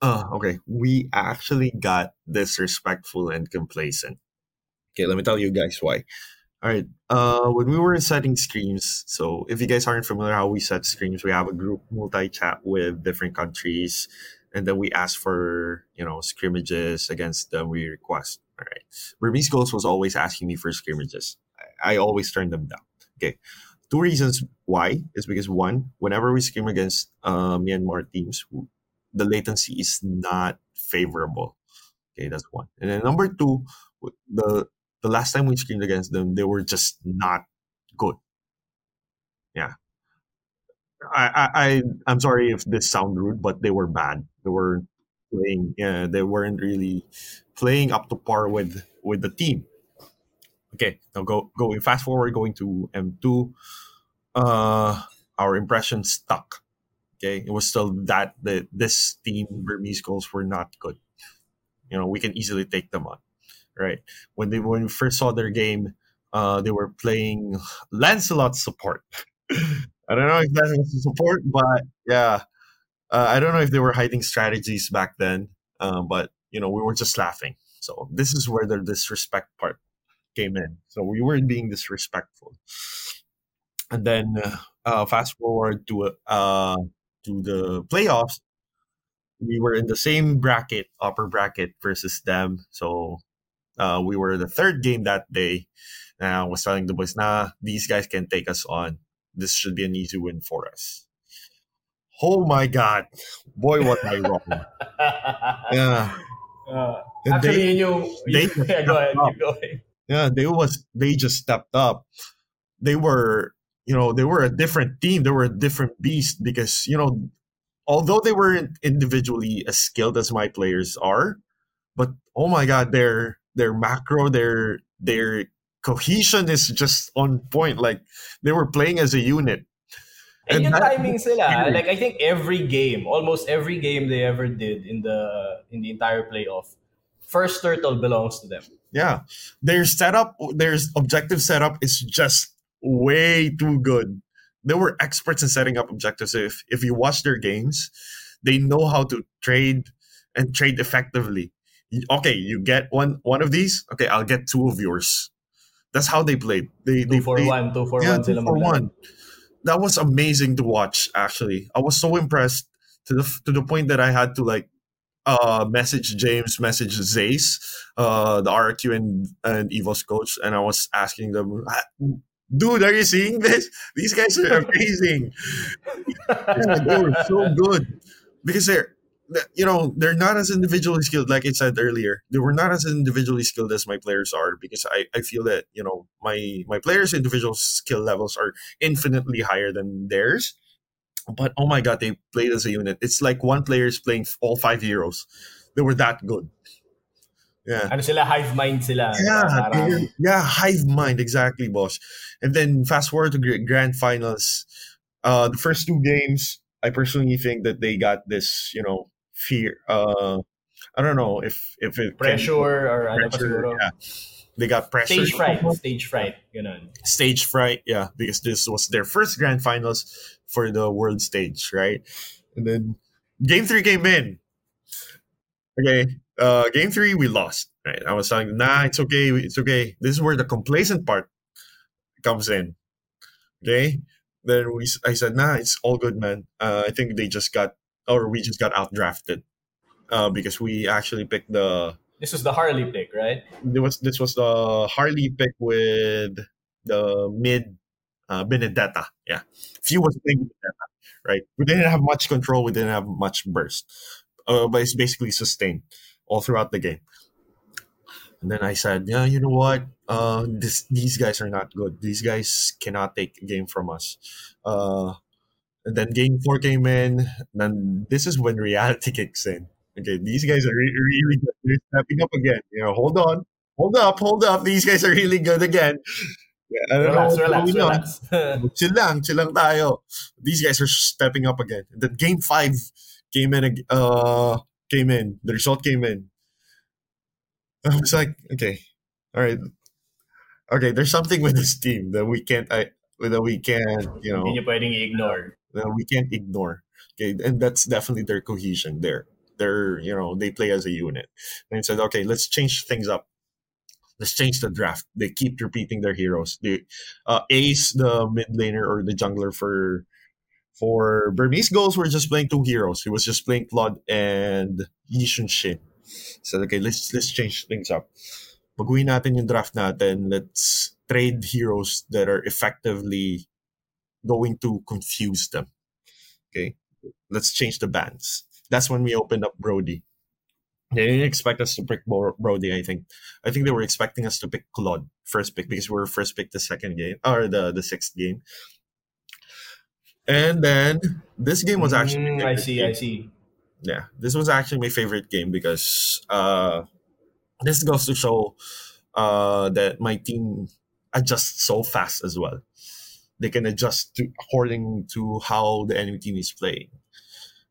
Uh, okay, we actually got disrespectful and complacent. Okay, let me tell you guys why. All right. Uh, when we were setting scrims, so if you guys aren't familiar how we set scrims, we have a group multi chat with different countries, and then we ask for you know scrimmages against them. We request. All right. Burmese Ghouls was always asking me for scrimmages. I, always turned them down. Okay. Two reasons why is because one, whenever we scrim against uh, Myanmar teams, the latency is not favorable. Okay, that's one. And then number two, the the last time we scrimmed against them, they were just not good. Yeah. I, I, I'm sorry if this sound rude, but they were bad. They were playing yeah, they weren't really playing up to par with with the team. Okay, now go going fast forward, going to M2. Uh our impression stuck. Okay, it was still that the this team Burmese Ghouls were not good. You know, we can easily take them on. Right. When they when we first saw their game, uh they were playing Lancelot support. I don't know if that was support, but yeah. Uh, I don't know if they were hiding strategies back then, uh, but you know we were just laughing. So this is where the disrespect part came in. So we weren't being disrespectful. And then uh, uh, fast forward to uh, to the playoffs, we were in the same bracket, upper bracket versus them. So uh, we were the third game that day. And I was telling the boys, nah, these guys can take us on. This should be an easy win for us. Oh my god, boy, what I wrong. yeah, Uh, actually, they- yung... they yeah, go ahead, keep going. yeah. They was they just stepped up. They were you know they were a different team. They were a different beast because you know although they weren't individually as skilled as my players are, but oh my god, their their macro, their their cohesion is just on point. Like they were playing as a unit. And And yung timing sila, like I think every game, almost every game they ever did in the in the entire playoff, first turtle belongs to them. Yeah, their setup, their objective setup is just way too good. They were experts in setting up objectives. If if you watch their games, they know how to trade and trade effectively. Okay, you get one one of these. Okay, I'll get two of yours. That's how they played. They they Two for played, one, two for yeah, one two for one. That was amazing to watch. Actually, I was so impressed to the to the point that I had to like uh message James, message Zace, uh the RRQ and and EVOS coach, and I was asking them, "Ah, dude, are you seeing this? These guys are amazing. Yeah, they were so good because they're th- you know they're not as individually skilled like i said earlier they were not as individually skilled as my players are because i, I feel that you know my my players individual skill levels are infinitely higher than theirs but oh my god they played as a unit it's like one player is playing all five heroes they were that good yeah Ano sila, hive mind sila. yeah, yeah, hive mind, exactly, boss. And then fast forward to grand finals. Uh, the first two games, I personally think that they got this, you know, fear. Uh, I don't know if if it pressure or pressure, yeah. They got pressure. Stage fright, stage fright, ganun. Stage fright, yeah, because this was their first grand finals for the world stage, right? And then game three came in. Okay, uh, game three we lost. Right, I was telling, nah, it's okay, it's okay. This is where the complacent part comes in. Okay, then we, I said, nah, it's all good, man. Uh, I think they just got, or we just got outdrafted, uh, because we actually picked the This was the Harley pick, right? there was this was the Harley pick with the mid uh, Benedetta. Yeah, Pheww was playing Benedetta, right? We didn't have much control. We didn't have much burst, uh, but it's basically sustained all throughout the game. And then I said, yeah, you know what? Uh, this these guys are not good. These guys cannot take a game from us. Uh, and then game four came in. Then this is when reality kicks in. Okay, these guys are re- really good. They're stepping up again. You know, hold on, hold up, hold up. These guys are really good again. Yeah, I don't Relax, know relax, what's going on. relax. Chill lang, chill lang tayo. These guys are stepping up again. And then game five came in. Uh, came in. The result came in. I was like, okay, all right, okay. There's something with this team that we can't. I that we can't. You know, Hindi pwedeng i-ignore. That we can't ignore. Okay, and that's definitely their cohesion there. They're you know they play as a unit. And said, okay, let's change things up. Let's change the draft. They keep repeating their heroes. They uh, Ace, the mid laner or the jungler for for Burmese Ghouls, We're just playing two heroes. He was just playing Claude and Yi Sun-shin. So okay, let's let's change things up. Baguhin natin yung draft natin. Let's trade heroes that are effectively going to confuse them. Okay, let's change the bans. That's when we opened up Brody. They didn't expect us to pick Brody. I think. I think they were expecting us to pick Claude first pick because we were first pick the second game or the the sixth game. And then this game was actually Mm, I see, game I see. yeah, this was actually my favorite game because uh, this goes to show uh, that my team adjusts so fast as well. They can adjust to according to how the enemy team is playing,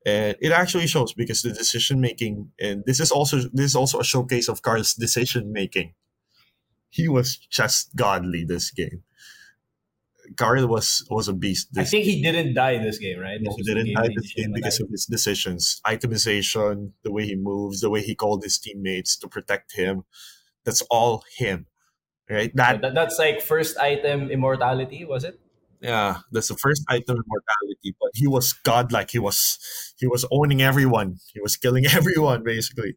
and it actually shows because the decision making and this is also this is also a showcase of Carl's decision making. He was just godly this game. Carl was was a beast. I think he didn't die this game, right? No, he didn't die this game because of his decisions, itemization, the way he moves, the way he called his teammates to protect him. That's all him, right? So That that, that's like first item immortality, was it? Yeah, that's the first item of mortality. But he was godlike. He was he was owning everyone. He was killing everyone basically.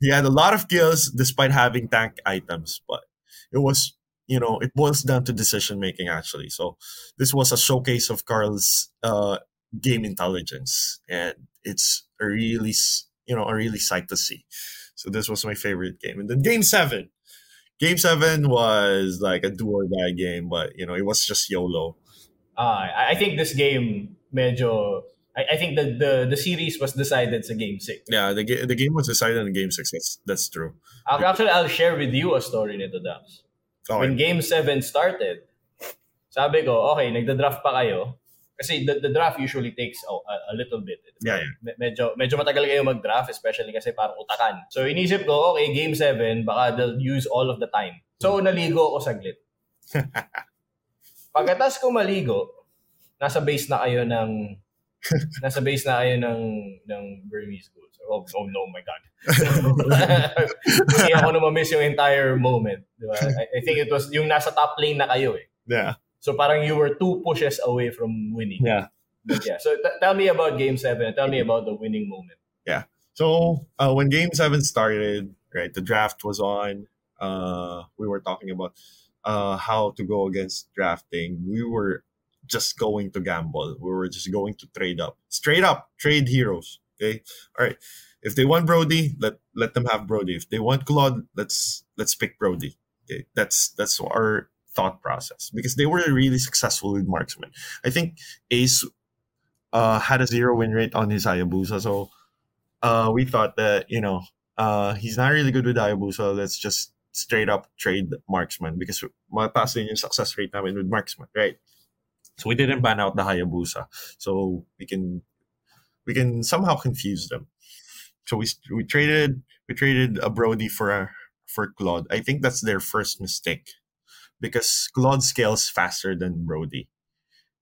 He had a lot of kills despite having tank items, but it was you know it boils down to decision making actually. So this was a showcase of Carl's uh, game intelligence, and it's a really you know a really sight to see. So this was my favorite game, and then Game Seven. Game Seven was like a do or die game, but you know it was just YOLO. Ah, I I think this game medyo I, I think the, the the series was decided sa game 6. Yeah, the the game was decided in Game Six. That's that's true. Actually, I'll share with you a story nito, Dams. Okay. When game 7 started, sabi ko, okay, nagda-draft pa kayo. Kasi the, the draft usually takes a, a little bit. Yeah, yeah. Me- medyo, medyo matagal kayo mag-draft, especially kasi parang utakan. So inisip ko, okay, game 7, baka they'll use all of the time. So naligo ako saglit. Pagkatas ko maligo, nasa base na kayo ng nasa base na kayo ng ng Burmese schools. Oh, oh no, my God. Hindi ako na ma-miss yung entire moment. Di ba? I, I think it was yung nasa top lane na kayo eh. Yeah, So parang you were two pushes away from winning. yeah. But yeah. So t- tell me about game 7. Tell me about the winning moment. So uh, when Game Seven started, right, the draft was on. Uh, we were talking about uh, how to go against drafting. We were just going to gamble. We were just going to trade up, straight up trade heroes. Okay, all right. If they want Brody, let let them have Brody. If they want Claude, let's let's pick Brody. Okay, that's that's our thought process because they were really successful with marksman. I think Ace uh, had a zero win rate on his Hayabusa, so uh, we thought that you know uh, he's not really good with Hayabusa. Let's just straight up trade marksman because din yung success rate namin with marksman, right? So we didn't ban out the Hayabusa, so we can we can somehow confuse them. So we we traded we traded a Brody for a, for Claude. I think that's their first mistake because Claude scales faster than Brody.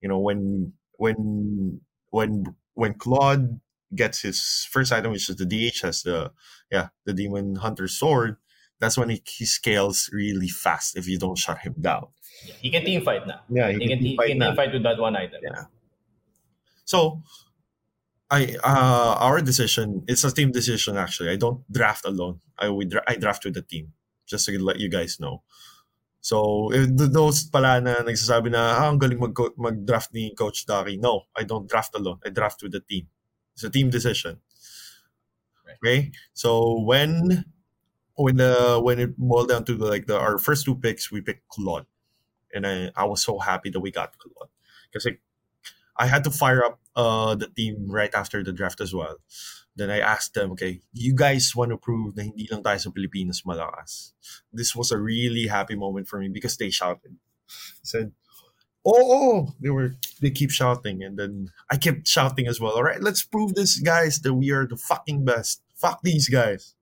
You know when when when when Claude gets his first item, which is the DH, has the yeah the Demon Hunter sword. That's when he, he scales really fast if you don't shut him down. He can team fight na. Yeah, He can, he can team fight with that one item. Yeah. So, I uh our decision. It's a team decision actually. I don't draft alone. I we dra- I draft with the team just to let you guys know. So, if those pala na nagsasabi na, ah, ang galing mag mag-draft ni Coach Dari. No, I don't draft alone. I draft with the team. It's a team decision. Right. Okay? So, when when the when it boiled down to like the our first two picks, we picked Claude. And I, I was so happy that we got Claude. Because I had to fire up uh, the team right after the draft as well. Then I asked them, okay, you guys want to prove na hindi lang tayo sa Pilipinas malakas. This was a really happy moment for me because they shouted. said, oh, oh, they were, they keep shouting. And then I kept shouting as well. All right, let's prove this, guys, that we are the fucking best. Fuck these guys.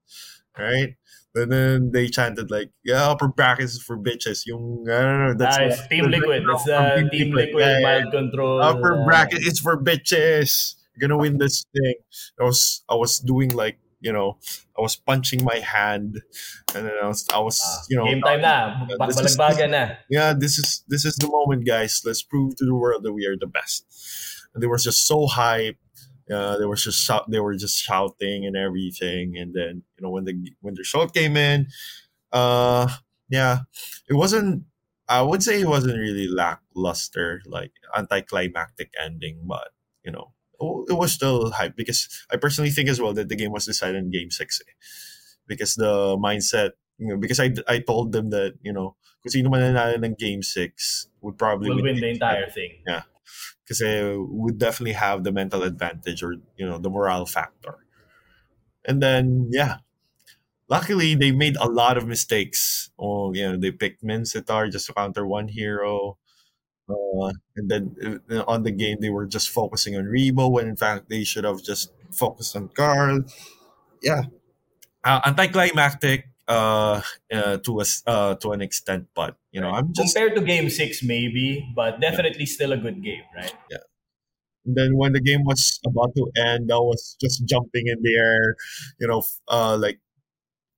Right. And then they chanted like, "Yeah, upper brackets is for bitches." Yung I don't know. That's what- Team Liquid. That's the From Team Liquid Yeah, yeah, control. upper uh, bracket it's for bitches you're gonna win this thing i was i was doing like you know i was punching my hand and then i was i was ah, you know game time na. uh, this is- na. yeah this is this is the moment guys let's prove to the world that we are the best and they were just so hype uh, they were just shout, they were just shouting and everything and then you know when the when the show came in uh yeah it wasn't i would say it wasn't really lackluster like anticlimactic ending but you know it was still hype because i personally think as well that the game was decided in game six eh. because the mindset you know because i i told them that you know kung sino man nanalo ng game six would probably Will win the entire seven. thing. Kasi would definitely have the mental advantage or you know the morale factor. And then yeah. Luckily they made a lot of mistakes. Oh you know they picked Minsitthar just to counter one hero. Uh, and then uh, on the game they were just focusing on Ribo when in fact they should have just focused on Carl. Yeah. Uh, anticlimactic uh, uh to a uh to an extent but you know i'm just Compared to game 6 maybe, but definitely still a good game, right? And then when the game was about to end, I was just jumping in the air, you know, uh, like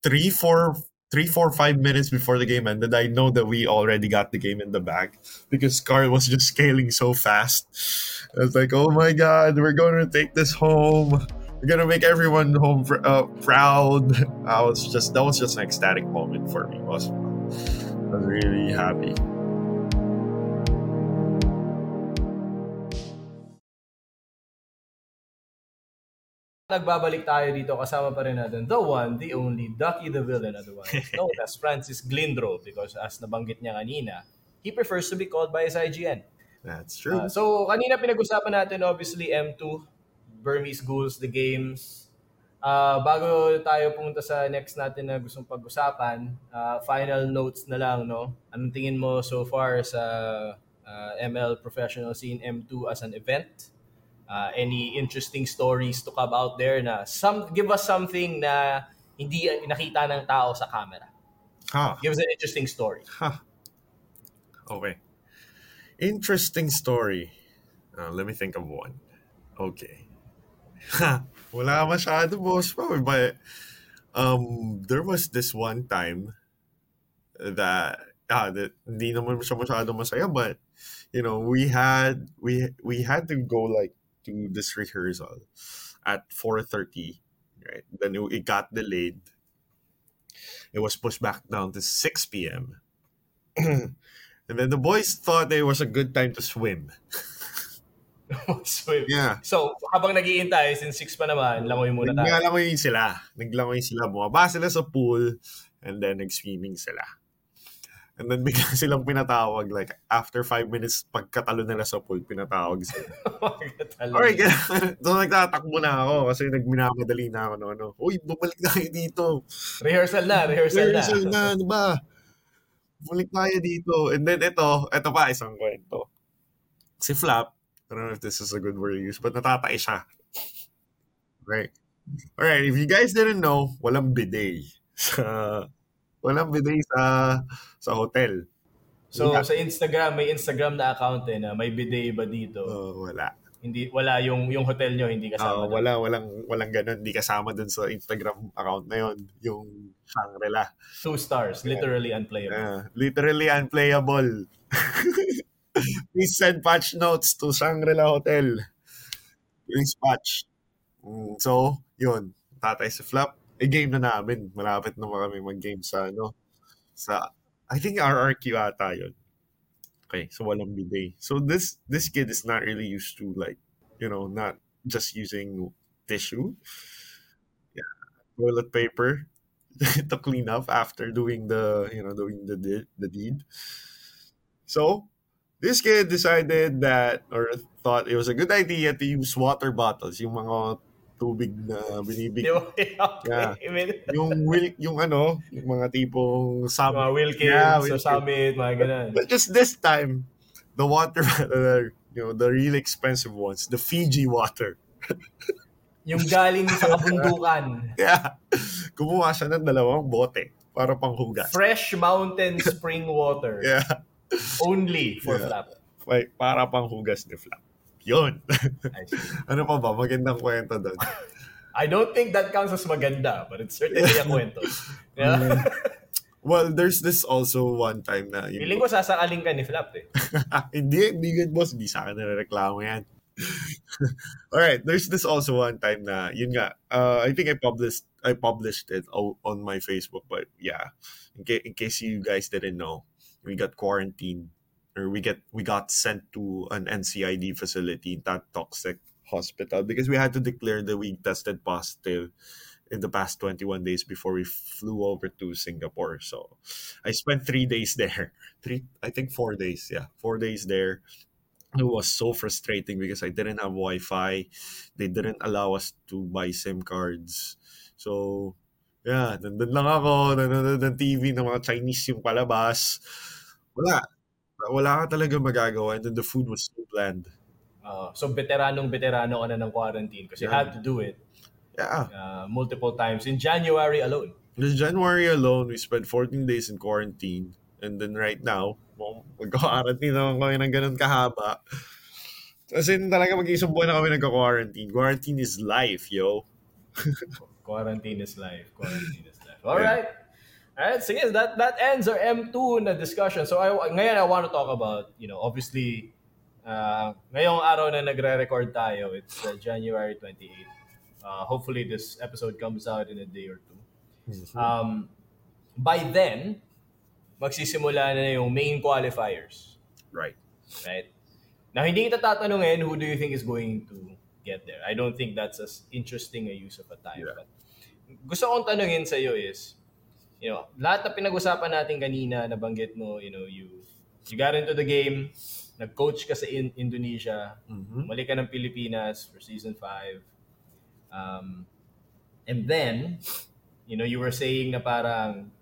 three, four, three, four, five minutes before the game ended. I know that we already got the game in the bag because Carl was just scaling so fast. I was like, oh my god, we're going to take this home. We're gonna make everyone home pr- uh, proud. I was just that was just an ecstatic moment for me. It was I was really happy. nagbabalik tayo dito kasama pa rin natin the one, the only, Duckeyyy the Villain, otherwise known as Francis Glindro because as nabanggit niya kanina, he prefers to be called by his IGN. That's true. Uh, so, kanina pinag-usapan natin obviously M2, Burmese Ghouls, the games. Uh, bago tayo pumunta sa next natin na gustong pag-usapan, uh, final notes na lang, no? Anong tingin mo so far sa uh, ML professional scene M2 as an event? Uh, any interesting stories to come out there na some give us something na hindi nakita ng tao sa camera. Ha. Give us an interesting story. Ha. Okay. Interesting story. Uh, let me think of one. Okay. Wala masyado, boss. But um, there was this one time that ah, that hindi naman siya masyado masaya, but you know, we had we we had to go like to this rehearsal at 4.30 right? Then it got delayed. It was pushed back down to 6 p.m and then the boys thought it was a good time to swim Swim. yeah So, habang nag-iintay, since 6 pa naman, langoy muna tayo. naglangoy sila naglangoy sila bumaba sila sa pool and then nag-swimming sila and then bigla silang pinatawag like after 5 minutes pagkatalo nila sa pool pinatawag sila Alright, so nagtatakbo na ako kasi nagminamadali na ako no, ano. Uy, bumalik na kayo dito. Rehearsal na, rehearsal, Rehearsal na. na, ano ba? Bumalik tayo dito. And then ito, ito pa isang kwento. Si Flap, I don't know if this is a good word to use, but natatay siya. Right. Alright, if you guys didn't know, walang bidet. Sa, walang bidet sa sa hotel. So, Yeah. sa Instagram, may Instagram na account eh, na may bidet ba dito? Oh, wala. Hindi, wala yung, yung hotel nyo, hindi kasama. doon. wala, walang, walang ganun. Hindi kasama dun sa Instagram account na yon yung Shangri-La. Two stars, literally unplayable. Ah, literally unplayable. Please send patch notes to Shangri-La Hotel. Please patch. Mm, so, yun. Tatay si Flap. Eh, game na namin. Malapit na kami mag-game sa, ano, sa, I think RRQ ata yun. Okay, so walang bidet. So this this kid is not really used to like, you know, not just using tissue. Yeah, toilet paper to clean up after doing the, you know, doing the the deed. So, this kid decided that or thought it was a good idea to use water bottles, yung mga tubig na binibig. Yeah. I mean, yung will yung ano, yung mga tipong sub mga Wilkins, Yeah, Wilkins. Summit, mga ganun. But just this time, the water, uh, you know, the really expensive ones, the Fiji water. Yung galing sa kabundukan. Yeah. Kumuha siya ng dalawang bote para panghugas. Fresh mountain spring water. Yeah. Only for Yeah. flap. Like, para panghugas ni Flap. Yun. Ano pa ba? Magandang kwento doon. I don't think that counts as maganda, but it's certainly a kwento. Yeah. Well, there's this also one time na yun, Feeling ko sasakaling ka ni Flap eh. hindi, hindi good boss. Hindi sa akin nare-reklamo yan. Alright, there's this also one time na, yun nga, uh, I think I published I published it on my Facebook, but yeah, in, ca- in case you guys didn't know, we got quarantined or we get we got sent to an NCID facility, that toxic hospital, because we had to declare that we tested positive in the past 21 days before we flew over to Singapore. So I spent three days there. Three, I think four days. Yeah, four days there. It was so frustrating because I didn't have Wi-Fi. They didn't allow us to buy SIM cards. So, yeah, nandun lang ako, nanonood ng TV ng mga Chinese yung palabas. Wala. Wala ka talaga magagawa. And then the food was so bland. Uh, so veteranong veterano ka na ng quarantine because you Yeah. had to do it Yeah. uh, multiple times in January alone. This January alone, we spent 14 days in quarantine. And then right now, mag-quarantine naman kami ng ganun kahaba. Kasi talaga mag-isang buwan na kami nagka-quarantine. Quarantine is life, yo. Quarantine is life. Quarantine is life. All right. All right. So yes, that that ends our M2 na discussion. So I ngayon I want to talk about, you know, obviously uh, ngayong araw na nagre-record tayo, it's uh, January 28th. Uh, hopefully this episode comes out in a day or two. Um, by then, magsisimula na yung main qualifiers. Right. Right? Now, hindi kita tatanungin who do you think is going to get there. I don't think that's as interesting a use of a time. Yeah. But gusto kong tanungin sa iyo is, you know, lahat na pinag-usapan natin kanina, nabanggit mo, you know, you you got into the game, nag-coach ka sa in- Indonesia, Mhm. umalik ka ng Pilipinas for season 5. Um, and then, you know, you were saying na parang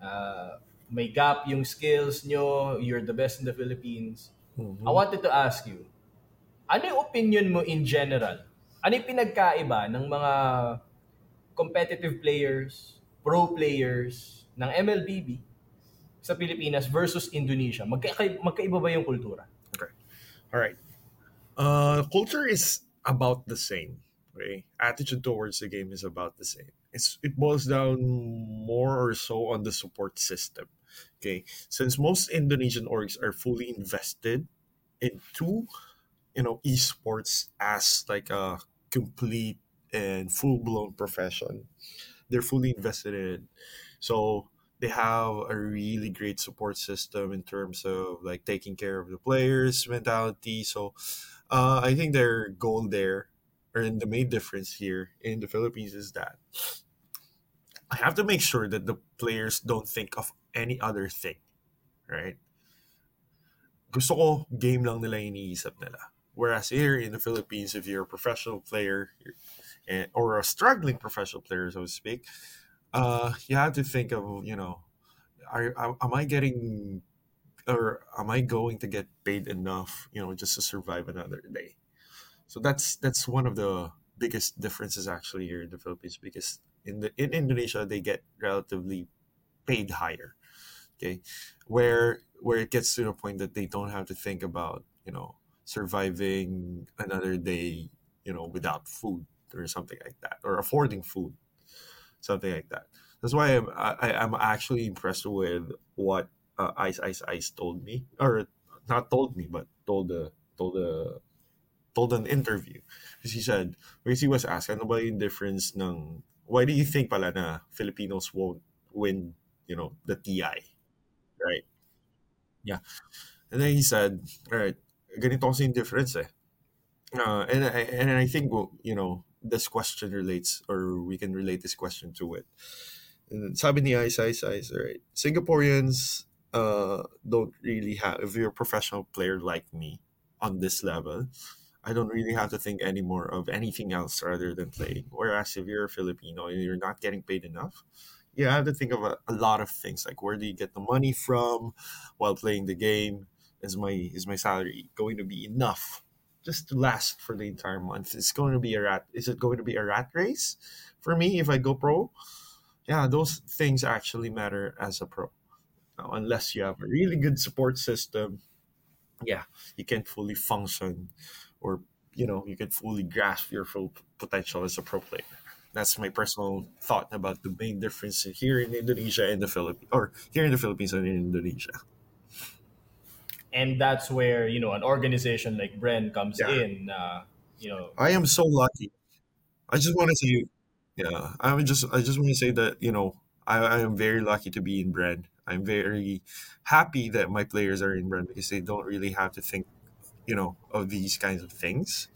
uh, may gap yung skills nyo, you're the best in the Philippines. Mhm. I wanted to ask you, ano yung opinion mo in general? Ano yung pinagkaiba ng mga competitive players, pro players ng MLBB sa Pilipinas versus Indonesia? Magka- magkaiba ba yung kultura? All right. Uh, culture is about the same. Okay, attitude towards the game is about the same. It's it boils down more or so on the support system. Okay, since most Indonesian orgs are fully invested into, you know, esports as like a complete and full blown profession, they're fully invested in. So they have a really great support system in terms of like taking care of the players mentality. So uh, i think their goal there or in the main difference here in the philippines is that i have to make sure that the players don't think of any other thing right? Gusto ko game lang nila iniisip nila whereas here in the philippines if you're a professional player and, or a struggling professional player so to speak uh, you have to think of you know, are, are am I getting or am I going to get paid enough, you know, just to survive another day? So that's that's one of the biggest differences actually here in the Philippines because in the in Indonesia they get relatively paid higher, okay, where where it gets to the point that they don't have to think about you know surviving another day, you know, without food or something like that or affording food something like that. That's why I'm I, I'm actually impressed with what uh, Ice Ice Ice told me, or not told me, but told the told the told an interview. Because he said, because he was asked, ano ba yung difference ng why do you think pala na Filipinos won't win, you know, the TI, right? Yeah, and then he said, all right, ganito kasi yung difference eh. Uh, and I and I think you know this question relates, or we can relate this question to it. And sabi ni Ice Ice Ice, right? Singaporeans uh, don't really have. If you're a professional player like me on this level, I don't really have to think anymore of anything else rather than playing. Whereas if you're a Filipino and you're not getting paid enough, you have to think of a, a lot of things like where do you get the money from while playing the game? Is my is my salary going to be enough just to last for the entire month? It's going to be a rat. Is it going to be a rat race for me if I go pro? Yeah, those things actually matter as a pro. Now, unless you have a really good support system, yeah, you can't fully function, or you know, you can fully grasp your full potential as a pro player. That's my personal thought about the main difference here in Indonesia and the Philippines, or here in the Philippines and in Indonesia. And that's where, you know, an organization like Bren comes Yeah. in. Uh, you know, I am so lucky. I just want to say, yeah, I would just, I just want to say that you know, I, I am very lucky to be in Bren. I'm very happy that my players are in Bren because they don't really have to think, you know, of these kinds of things,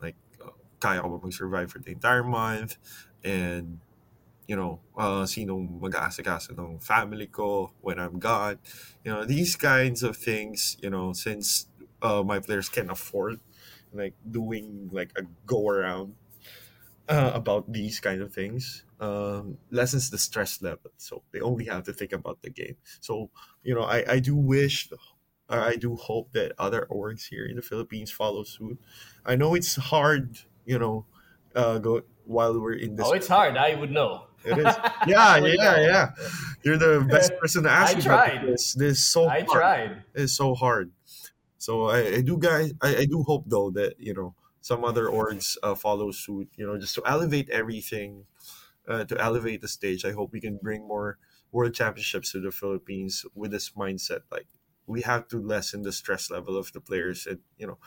like uh, kaya ko ba mag-survive for the entire month, and you know, uh, sino mag-aasikaso ng family ko when I'm gone. You know, these kinds of things, you know, since uh, my players can afford like doing like a go around uh, about these kind of things um, lessens the stress level. So they only have to think about the game. So you know, I I do wish. I do hope that other orgs here in the Philippines follow suit. I know it's hard, you know, uh, go while we're in this. oh, it's hard. I would know. It is. Yeah, yeah, yeah. You're the best person to ask I tried. this. This is so I hard. tried. It's so hard. So I, I do guys I, I do hope though that you know some other orgs uh, follow suit. You know, just to elevate everything, uh, to elevate the stage. I hope we can bring more world championships to the Philippines with this mindset. Like we have to lessen the stress level of the players, and you know,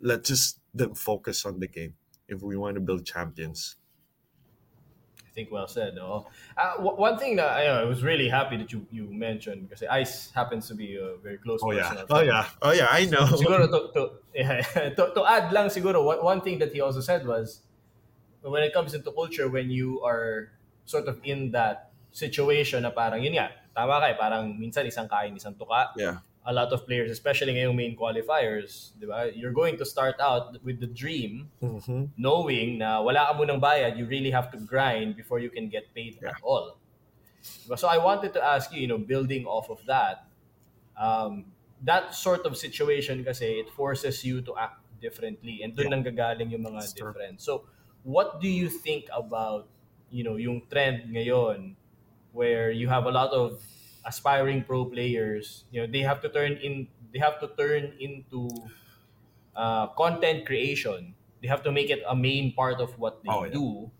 let just them focus on the game if we want to build champions. I think well said. No? Uh, w- one thing that I, I was really happy that you, you mentioned because Ice happens to be a very close Oh yeah. personal Oh yeah. Oh yeah. I know. siguro to, to, yeah, to, to add lang siguro, one, one thing that he also said was, when it comes into culture, when you are sort of in that situation na parang, yun nga, tama ka eh, parang minsan isang kain, isang tuka. Yeah. A lot of players, especially ngayong main qualifiers, di ba? You're going to start out with the dream, Mhm. knowing na wala ka munang bayad, you really have to grind before you can get paid Yeah. at all. Diba? So I wanted to ask you, you know, building off of that, um, that sort of situation kasi it forces you to act differently and doon Yeah. nanggagaling yung mga That's true. difference. So what do you think about, you know, yung trend ngayon where you have a lot of aspiring pro players, you know, they have to turn in they have to turn into uh, content creation. They have to make it a main part of what they Oh, yeah. do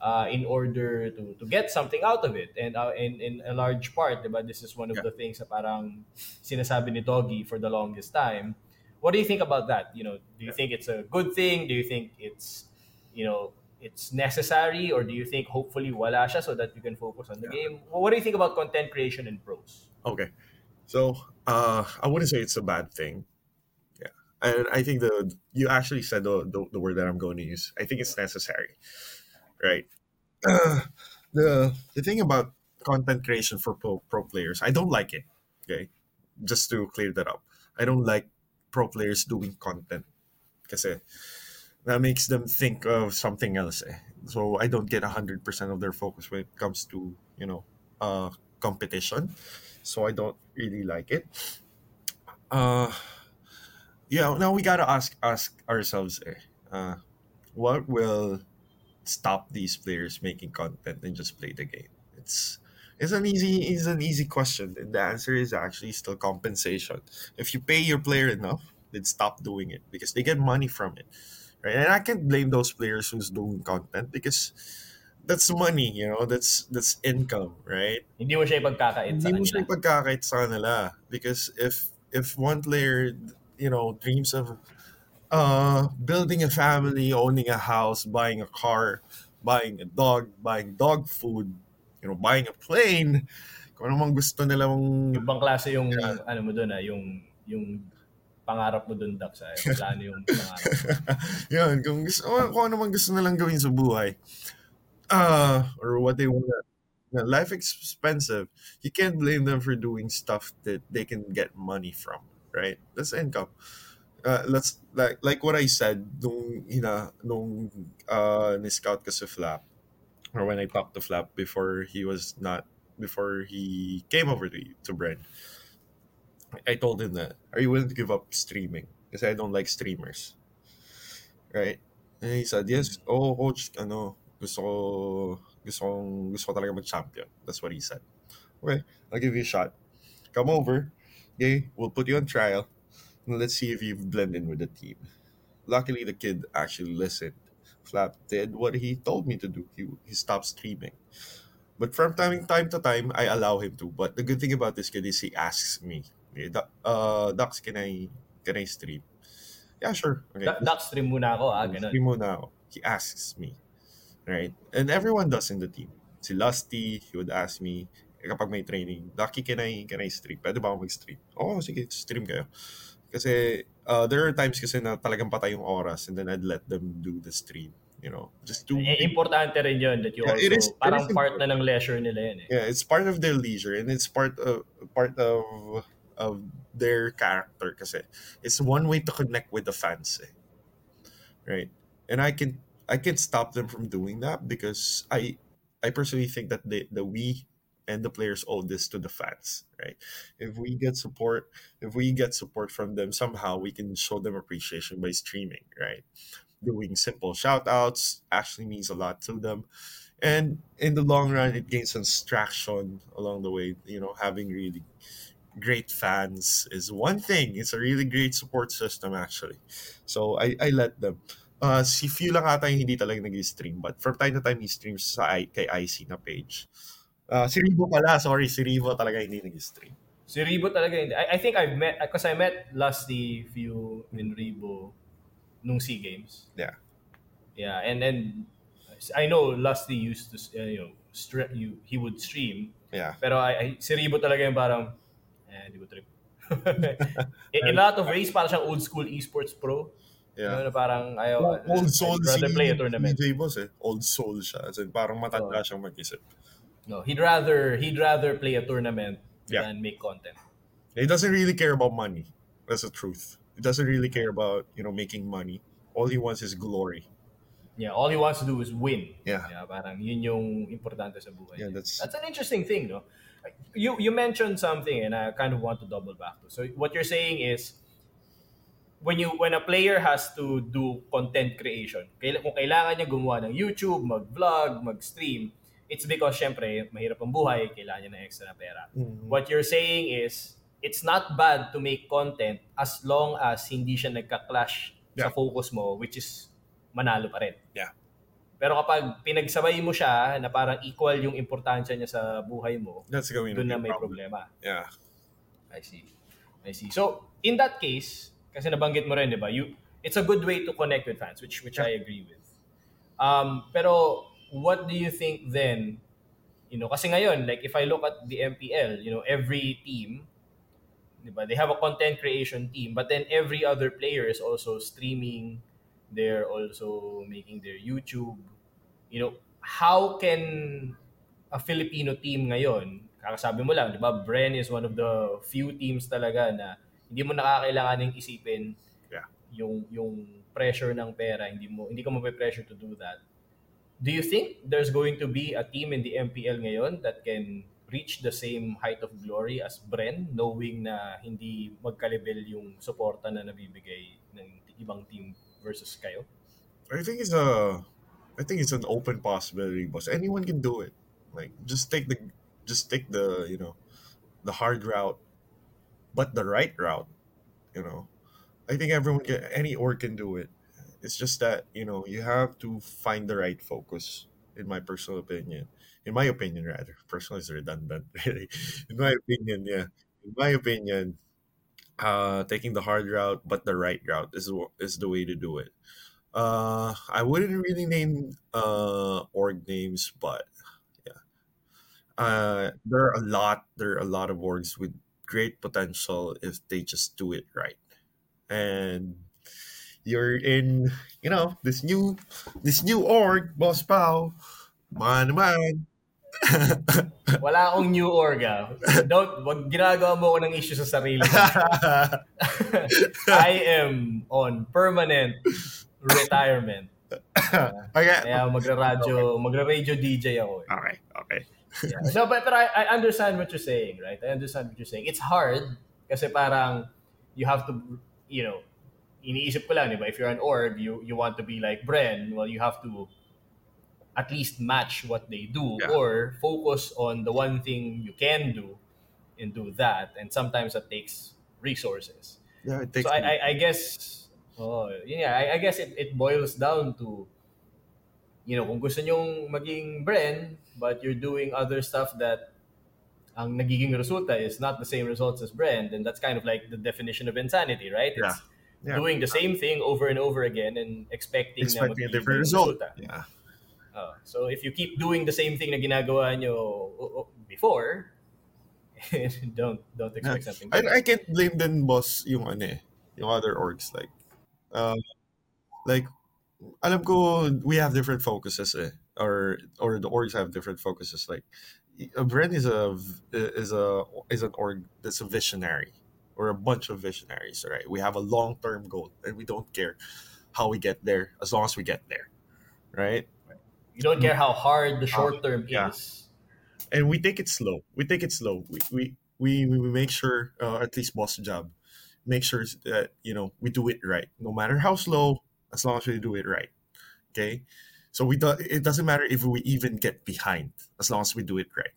uh, in order to, to get something out of it. And uh, in, in a large part, diba, this is one of Yeah. the things na parang sinasabi ni Doggy for the longest time. What do you think about that? You know, do you Yeah. think it's a good thing? Do you think it's, you know, it's necessary? Or do you think hopefully wala siya so that you can focus on the Yeah. game? What do you think about content creation in pros? Okay. So uh, I wouldn't say it's a bad thing. Yeah. And I think the you actually said the, the, the word that I'm going to use. I think it's necessary. Right. the the thing about content creation for pro, pro players, I don't like it. Okay. Just to clear that up. I don't like pro players doing content. Kasi that makes them think of something else. Eh. So I don't get 100% of their focus when it comes to, you know, uh, competition so I don't really like it. Uh, yeah. Now we gotta ask ask ourselves, eh, uh, what will stop these players making content and just play the game? It's it's an easy it's an easy question, the answer is actually still compensation. If you pay your player enough, then stop doing it because they get money from it, right? And I can't blame those players who's doing content because that's money, you know. That's that's income, right? Hindi mo siya ipagkakait sa Hindi mo siya ipagkakait sa kanila. Because if if one player, you know, dreams of uh, building a family, owning a house, buying a car, buying a dog, buying dog food, you know, buying a plane, kung ano mang gusto nilang Ibang klase yung Yeah. ano mo doon ah, yung yung pangarap mo doon Ducks ah. Plano yung pangarap. mo. Yun, kung, gusto, kung ano mang gusto nilang gawin sa buhay. Uh, or what they want. Life is expensive. You can't blame them for doing stuff that they can get money from, right? That's income. Uh, let's like like what I said nung ina nung uh ni-scout ko si Flap or when I talked to Flap before he was not before he came over to to Bren. I told him that are you willing to give up streaming because I don't like streamers. Right? And he said, yes, mm. oh, coach, ano, gusto ko, gusto kong, gusto ko talaga mag-champion. That's what he said. Okay, I'll give you a shot. Come over. Okay, we'll put you on trial. And let's see if you blend in with the team. Luckily, the kid actually listened. Flap did what he told me to do. He, he stopped streaming. But from time, time to time, I allow him to. But the good thing about this kid is he asks me, okay, "Doc- uh, Dax, can I, can I stream? Yeah, sure. Okay. Dax stream muna ako ah, ganun. Stream muna ako. He asks me. Right? And everyone does in the team. Si Lusty, he would ask me, eh, kapag may training, Ducky, can I, can I stream? Pwede ba ako mag-stream? Oo, sige, stream kayo. Kasi, uh, there are times kasi na talagang patay yung oras and then I'd let them do the stream. You know, just do... Eh, importante rin yun that you Yeah, also, it is- it parang is part na ng leisure nila yun eh. yeah it's part of their leisure and it's part of part of of their character kasi it's one way to connect with the fans eh. right? And i can i can stop them from doing that because i i personally think that they the we and the players owe this to the fans right? If we get support if we get support from them somehow we can show them appreciation by streaming right? Doing simple shout outs actually means a lot to them. And in the long run it gains some traction along the way you know having really great fans is one thing it's a really great support system actually so i i let them uh si few lang ata yung hindi talaga nag-stream but from time to time he streams sa I, kay IC na page uh, si Rivo pala sorry si Rivo talaga hindi nag-stream Si Rebo talaga hindi. I, I think I've met, because I met Lusty few in Rebo nung SEA Games. Yeah. Yeah, and then I know Lusty used to uh, you know stre- you, he would stream Yeah. pero I, I, si Rebo talaga yung parang eh di ko trip. in, in a lot of ways parang siyang old school esports pro. You know, Yeah. na parang ayaw Old I'd soul rather si play a tournament. DJ Boss eh. Old soul siya. As in, parang matanda Oh. siyang mag-isip. No, he'd rather he'd rather play a tournament Yeah. than make content. He doesn't really care about money. That's the truth. He doesn't really care about, you know, making money. All he wants is glory. Yeah, all he wants to do is win. Yeah. parang yun yung importante sa buhay. Yeah, niya. that's- that's an interesting thing, no? You you mentioned something and I kind of want to double back to. So what you're saying is when you when a player has to do content creation, kung kailangan niya gumawa ng YouTube, mag-vlog, mag-stream, it's because syempre mahirap ang buhay, kailangan niya ng extra na pera. What you're saying is it's not bad to make content as long as hindi siya nagka-clash sa Yeah. focus mo which is manalo pa rin. Yeah. Pero kapag pinagsabay mo siya na parang equal yung importansya niya sa buhay mo, That's going doon na may problem. problema. Yeah. I see. I see. So, in that case, kasi nabanggit mo rin, di ba? You, it's a good way to connect with fans, which which I agree with. Um, pero, what do you think then, you know, kasi ngayon, like if I look at the MPL, you know, every team, di ba, they have a content creation team, but then every other player is also streaming, they're also making their YouTube. You know, how can a Filipino team ngayon, kakasabi mo lang, di ba, Bren is one of the few teams talaga na hindi mo nakakailanganing isipin Yeah. yung yung pressure ng pera, hindi mo hindi ka mape-pressure to do that. Do you think there's going to be a team in the MPL ngayon that can reach the same height of glory as Bren knowing na hindi magka-level yung suporta na nabibigay ng ibang team versus kayo? I think it's a I think it's an open possibility, boss. Anyone can do it. Like just take the just take the, you know, the hard route, but the right route, you know. I think everyone can any org can do it. It's just that, you know, you have to find the right focus, in my personal opinion. In my opinion rather. Personal is redundant, really. In my opinion, yeah. In my opinion, uh taking the hard route but the right route is is the way to do it. Uh, I wouldn't really name uh org names, but yeah, uh, there are a lot. There are a lot of orgs with great potential if they just do it right, and you're in, you know, this new, this new org, Boss Pao, man, man. Wala akong new org ah. Don't, wag ginagawa mo ko ng issue sa sarili ko. I am on permanent retirement. okay, Kaya magra-radio, magra-radio DJ ako. Eh. okay, okay. Yeah. So, but, but I, I understand what you're saying, right? I understand what you're saying. It's hard kasi parang you have to, you know, iniisip ko lang, di ba? If you're an org, you, you want to be like Bren, well, you have to at least match what they do Yeah. or focus on the one thing you can do and do that. And sometimes that takes resources. Yeah, it takes. So I, I, I guess, oh, yeah, I, I guess it, it boils down to, you know, kung gusto nyong maging Bren, but you're doing other stuff that ang nagiging resulta is not the same results as Bren, and that's kind of like the definition of insanity, right? Yeah. It's Yeah. doing the same thing over and over again and expecting, expecting a different yung result. resulta. Yeah. Oh, so if you keep doing the same thing na ginagawa nyo before, don't don't expect something. I. I can't blame them boss yung ano eh, yung other orgs like uh, like alam ko we have different focuses eh or or the orgs have different focuses like a Bren is a is a is an org that's a visionary or a bunch of visionaries right we have a long-term goal and we don't care how we get there as long as we get there right You don't care how hard the short term yeah. is. and we take it slow. We take it slow. We we we, we make sure, uh, at least boss job, make sure that you know we do it right, no matter how slow, as long as we do it right. Okay, so we do, it doesn't matter if we even get behind, as long as we do it right.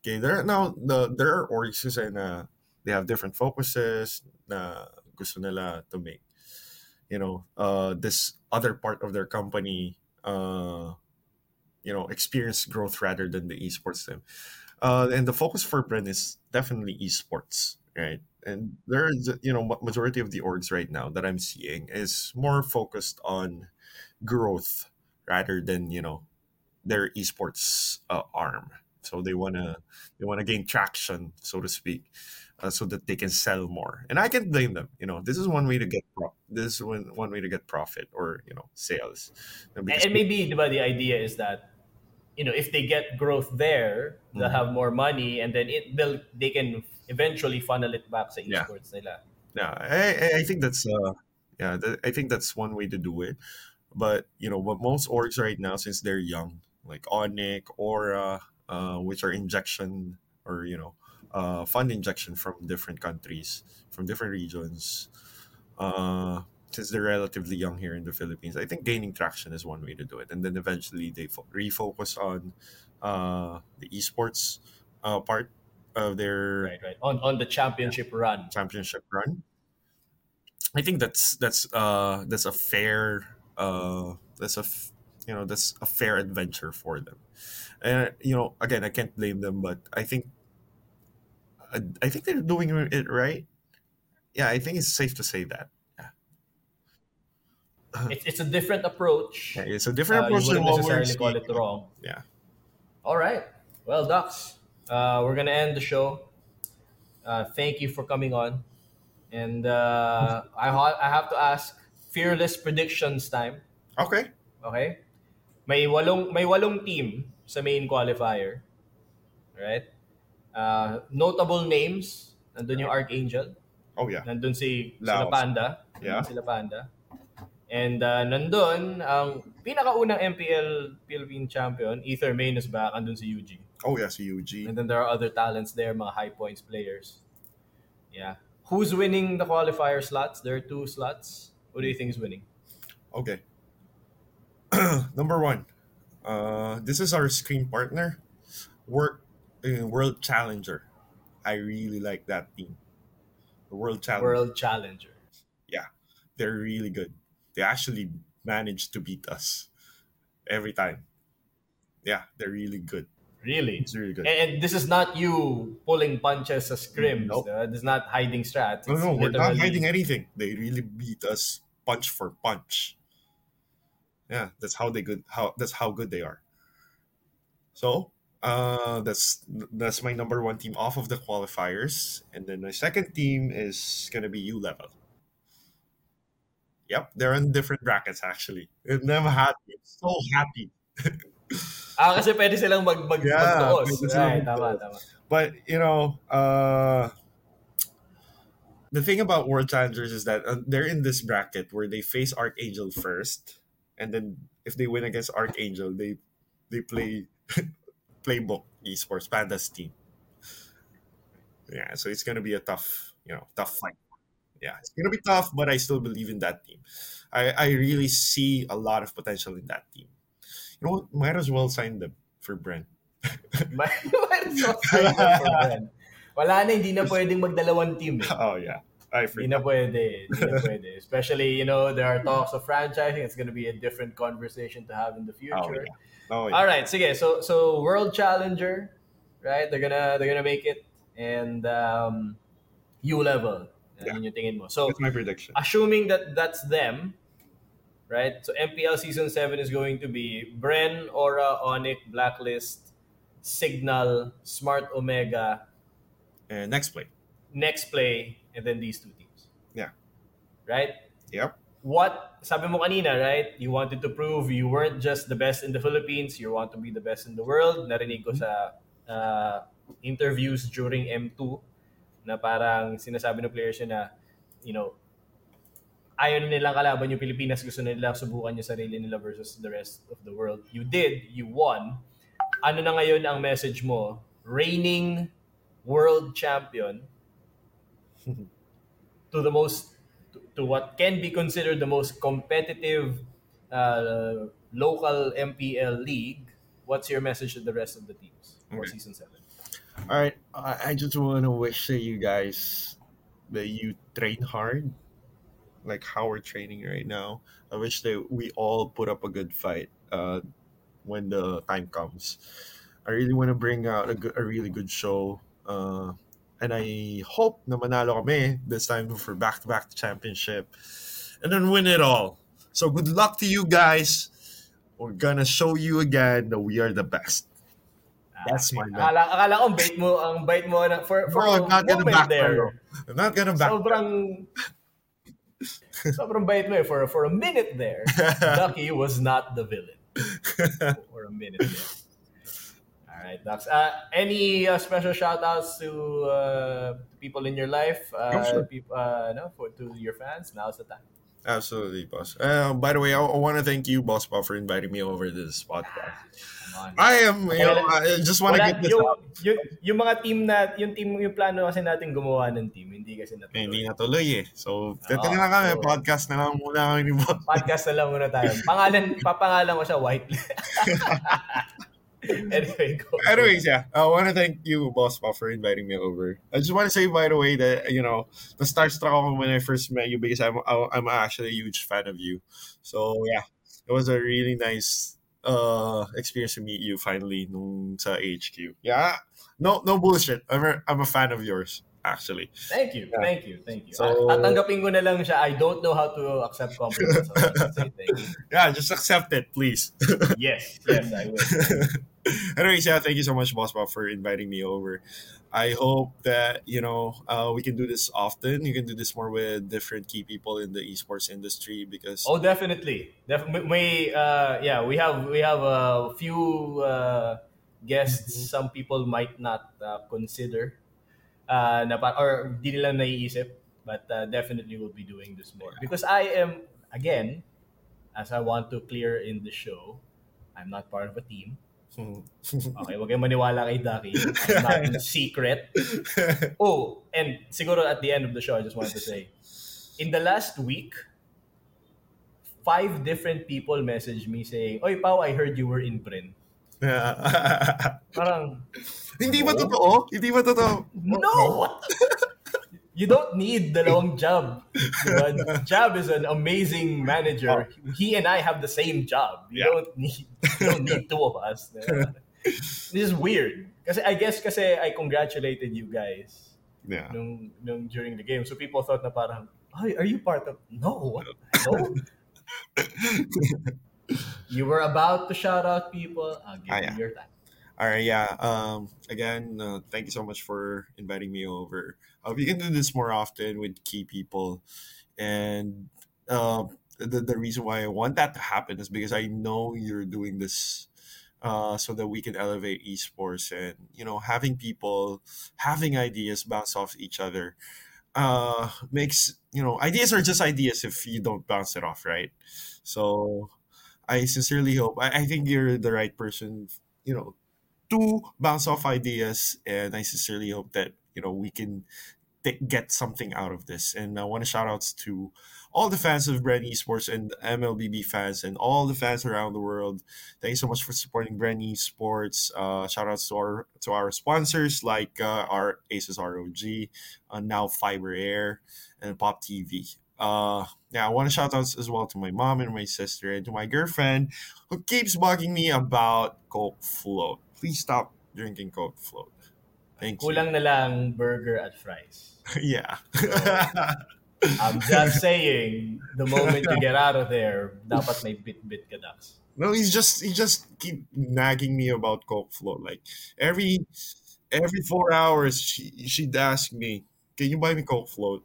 Okay, there are now the there are orgs and uh, they have different focuses na gusto nila to make. You know, uh, this other part of their company. Uh, you know experience growth rather than the esports team uh, and the focus for Bren is definitely esports right and there's you know majority of the orgs right now that i'm seeing is more focused on growth rather than you know their esports uh, arm. So they wanna they wanna gain traction, so to speak, uh, so that they can sell more. And I can blame them. You know, this is one way to get pro- this is one one way to get profit or you know sales. And, maybe diba, the idea is that you know if they get growth there, they'll Mhm. have more money, and then it they'll they can eventually funnel it back Yeah. esports nila. Yeah, I, I- I think that's uh, yeah, th- I think that's one way to do it. But you know, what most orgs right now, since they're young, like Onic, Aura, uh, which are injection or you know, uh, fund injection from different countries, from different regions. Uh, since they're relatively young here in the Philippines, I think gaining traction is one way to do it, and then eventually they fo- refocus on uh, the esports uh, part of their Right, right. On on the championship run. championship run. I think that's that's uh that's a fair uh that's a f- you know that's a fair adventure for them, and you know again I can't blame them, but I think I, I think they're doing it right. Yeah, I think it's safe to say that. It's, it's a different approach. Yeah, it's a different Uh, you approach than wouldn't necessarily call it wrong. Yeah. All right. Well, Ducks, uh, we're gonna end the show. Uh, thank you for coming on, and uh, I ha- I have to ask fearless predictions time. Okay. Okay? May walong may walong team sa main qualifier. Right? Uh, notable names. Nandun yung Archangel. Oh yeah. Nandun si sila Laos. Panda. Yeah. Nandun sila Panda. And uh, nandun, ang pinakaunang MPL Philippine champion, Aether Main is back. Andun si UG. Oh yeah. Si UG. And then there are other talents there, mga high points players. Yeah. Who's winning the qualifier slots? There are two slots. Who do you think is winning? Okay. Number one, uh, this is our scrim partner, work uh, World Challenger. I really like that team. The World Challenger. World Challenger. Yeah, they're really good. They actually managed to beat us every time. Yeah, they're really good. Really? It's really good. And, this is not you pulling punches sa scrims. Nope. This is not hiding strats. no, It's no, we're not hiding anything. They really beat us punch for punch. Yeah, that's how they good. How that's how good they are. So, uh, that's that's my number one team off of the qualifiers, and then my second team is gonna be U level. Yep, they're in different brackets actually. I'm never happy. So happy. Ah, kasi pwede silang mag, mag, Yeah, magtuos. Right, tama, tama. But you know, uh, the thing about World Challengers is that uh, they're in this bracket where they face Archangel first, and then if they win against Archangel, they they play playbook esports pandas team. Yeah, so it's gonna be a tough, you know, tough fight. Yeah, it's gonna be tough, but I still believe in that team. I I really see a lot of potential in that team. You know? Might as well sign them for Bren. May- may result tayo for Bren. Wala na, hindi na pwedeng magdalawang team. Eh. Oh yeah, I Hindi na pwede. Hindi na pwede. Especially, you know, there are talks of franchising. It's gonna be a different conversation to have in the future. Oh yeah. All right, sige. So so World Challenger, right? They're gonna they're gonna make it and um U level. Yeah. Yan yung tingin mo. So That's my prediction. assuming that that's them, right? So MPL season 7 is going to be Bren, Aura, Onic, Blacklist, Cignal, Smart Omega, And Nexplay. Next Play, and then these two teams. Yeah. Right? Yep. What sabi mo kanina, right? You wanted to prove you weren't just the best in the Philippines, you want to be the best in the world. Narinig ko sa uh, interviews during M2 na parang sinasabi ng players yun na, you know, ayaw na nilang kalaban yung Pilipinas, gusto na nila subukan yung sarili nila versus the rest of the world. You did, you won. Ano na ngayon ang message mo? Reigning world champion to the most to, to what can be considered the most competitive uh, local MPL league. What's your message to the rest of the teams for Okay. season seven? All right. I, I just want to wish that you guys that you train hard, like how we're training right now. I wish that we all put up a good fight uh, when the time comes. I really want to bring out a, good, a really good show. Uh, and I hope na manalo kami this time for back-to-back championship and then win it all. So good luck to you guys. we're gonna show you again that we are the best. That's my bet. Akala, akala ko, bait mo, ang bait mo na, for, for Bro, I'm not gonna back there. I'm not gonna back. Sobrang, sobrang bait mo eh. For, for a minute there, Duckeyyy was not the villain. For a minute there. All right, Ducks. Uh, any uh, special shout outs to uh, people in your life? Uh, Oh, sure. peop- uh, no, for, to your fans? Now's the time. Absolutely, boss. Uh, by the way, I, I want to thank you, Boss for inviting me over to this podcast. Come. I am, you know, I just want to get this yung, out. yung, yung mga team na, yung team, yung plano kasi natin gumawa ng team, hindi kasi natuloy. Hindi natuloy eh. So, Oo, na lang kami. so- Podcast na lang muna kami ni Boss. Podcast na lang muna tayo. Pangalan, papangalan ko siya White. anyway. Anyways, yeah, I want to thank you, Boss Bob, for inviting me over. I just want to say, by the way, that you know, the starstruck ako when I first met you because I'm I'm actually a huge fan of you. So yeah, it was a really nice uh experience to meet you finally nung sa HQ. Yeah, no no bullshit. I'm a, I'm a fan of yours actually. Thank you, Yeah. thank you, thank you. So- At tatanggapin ko na lang siya. I don't know how to accept compliments. So just say thank you. Yeah, just accept it, please. Yes, yes, I will. Anyways, yeah, thank you so much, Boss Bob, for inviting me over. I hope that you know uh, we can do this often. You can do this more with different key people in the esports industry because Oh, definitely. Def- may, uh, yeah, we have we have a few uh, guests. Mm-hmm. Some people might not uh, consider, uh, na pa- or di nila naiisip, but uh, definitely we will be doing this more because I am again, as I want to clear in the show, I'm not part of a team. Okay, wag kayong maniwala kay Ducky. I'm not in secret. Oh, and siguro at the end of the show, I just wanted to say, in the last week, five different people messaged me saying, Oy, Pao, I heard you were in Bren. Parang, Hindi ba totoo? Hindi ba totoo? no! You don't need dalawang job. Diba? Job is an amazing manager. He and I have the same job. You Yeah. don't need you don't need two of us. diba? This is weird. Kasi I guess kasi I congratulated you guys Yeah. nung, nung during the game. So people thought na parang, Ay, are you part of... No? No. you were about to shout out people. I'll give Ah, you your time. All right, yeah. Um, again, uh, thank you so much for inviting me over. Uh, we can do this more often with key people, and uh, the the reason why I want that to happen is because I know you're doing this, uh, so that we can elevate esports and you know having people having ideas bounce off each other, uh, makes you know ideas are just ideas if you don't bounce it off, right? So, I sincerely hope. I, I think you're the right person, you know, to bounce off ideas and i sincerely hope that you know we can t- get something out of this. And i want to shout outs to all the fans of Bren esports and mlbb fans and all the fans around the world. Thank you so much for supporting Bren esports. Uh shout outs to our to our sponsors like uh, our ASUS rog uh, now fiber air and pop tv uh yeah i want to shout outs as well to my mom and my sister and to my girlfriend who keeps bugging me about coke float. Please stop drinking coke float thank you Kulang na lang burger at fries. yeah I'm just saying, the moment you get out of there, dapat may bit-bit ka, Ducks. no he's just he just keep nagging me about coke float like every every four hours she she'd ask me can you buy me coke float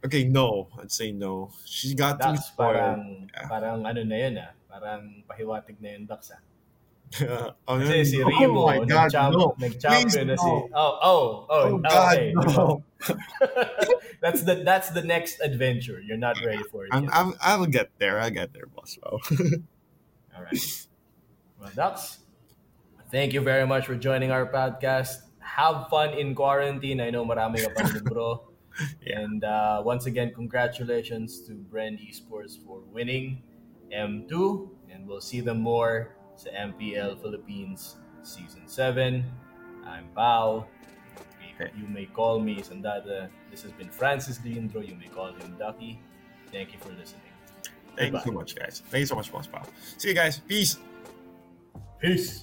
okay no i'd say no she got too Ducks, spoiled parang, Yeah. parang ano na yun ah. Parang pahiwatig na yun, Ducks ah. oh, Kasi si. Remo, oh my god nag-champ, no nag-champion na Please, si... no. Oh, oh, oh, oh god okay. no that's the that's the next adventure. You're not ready for it I'm, yet. I'm, I'll get there. I'll get there, boss. All right. Well, that's... thank you very much for joining our podcast. Have fun in quarantine. I know marami ka pang libro. Yeah. And uh, once again, congratulations to Bren Esports for winning M2. And we'll see them more sa MPL Philippines Season 7. I'm Pao. You may call me Sandada. This has been Francis Glindro. You may call him Duckeyyy. Thank you for listening. Thank you so much, guys. Thank you so much, boss. Pal. See you guys. Peace. Peace.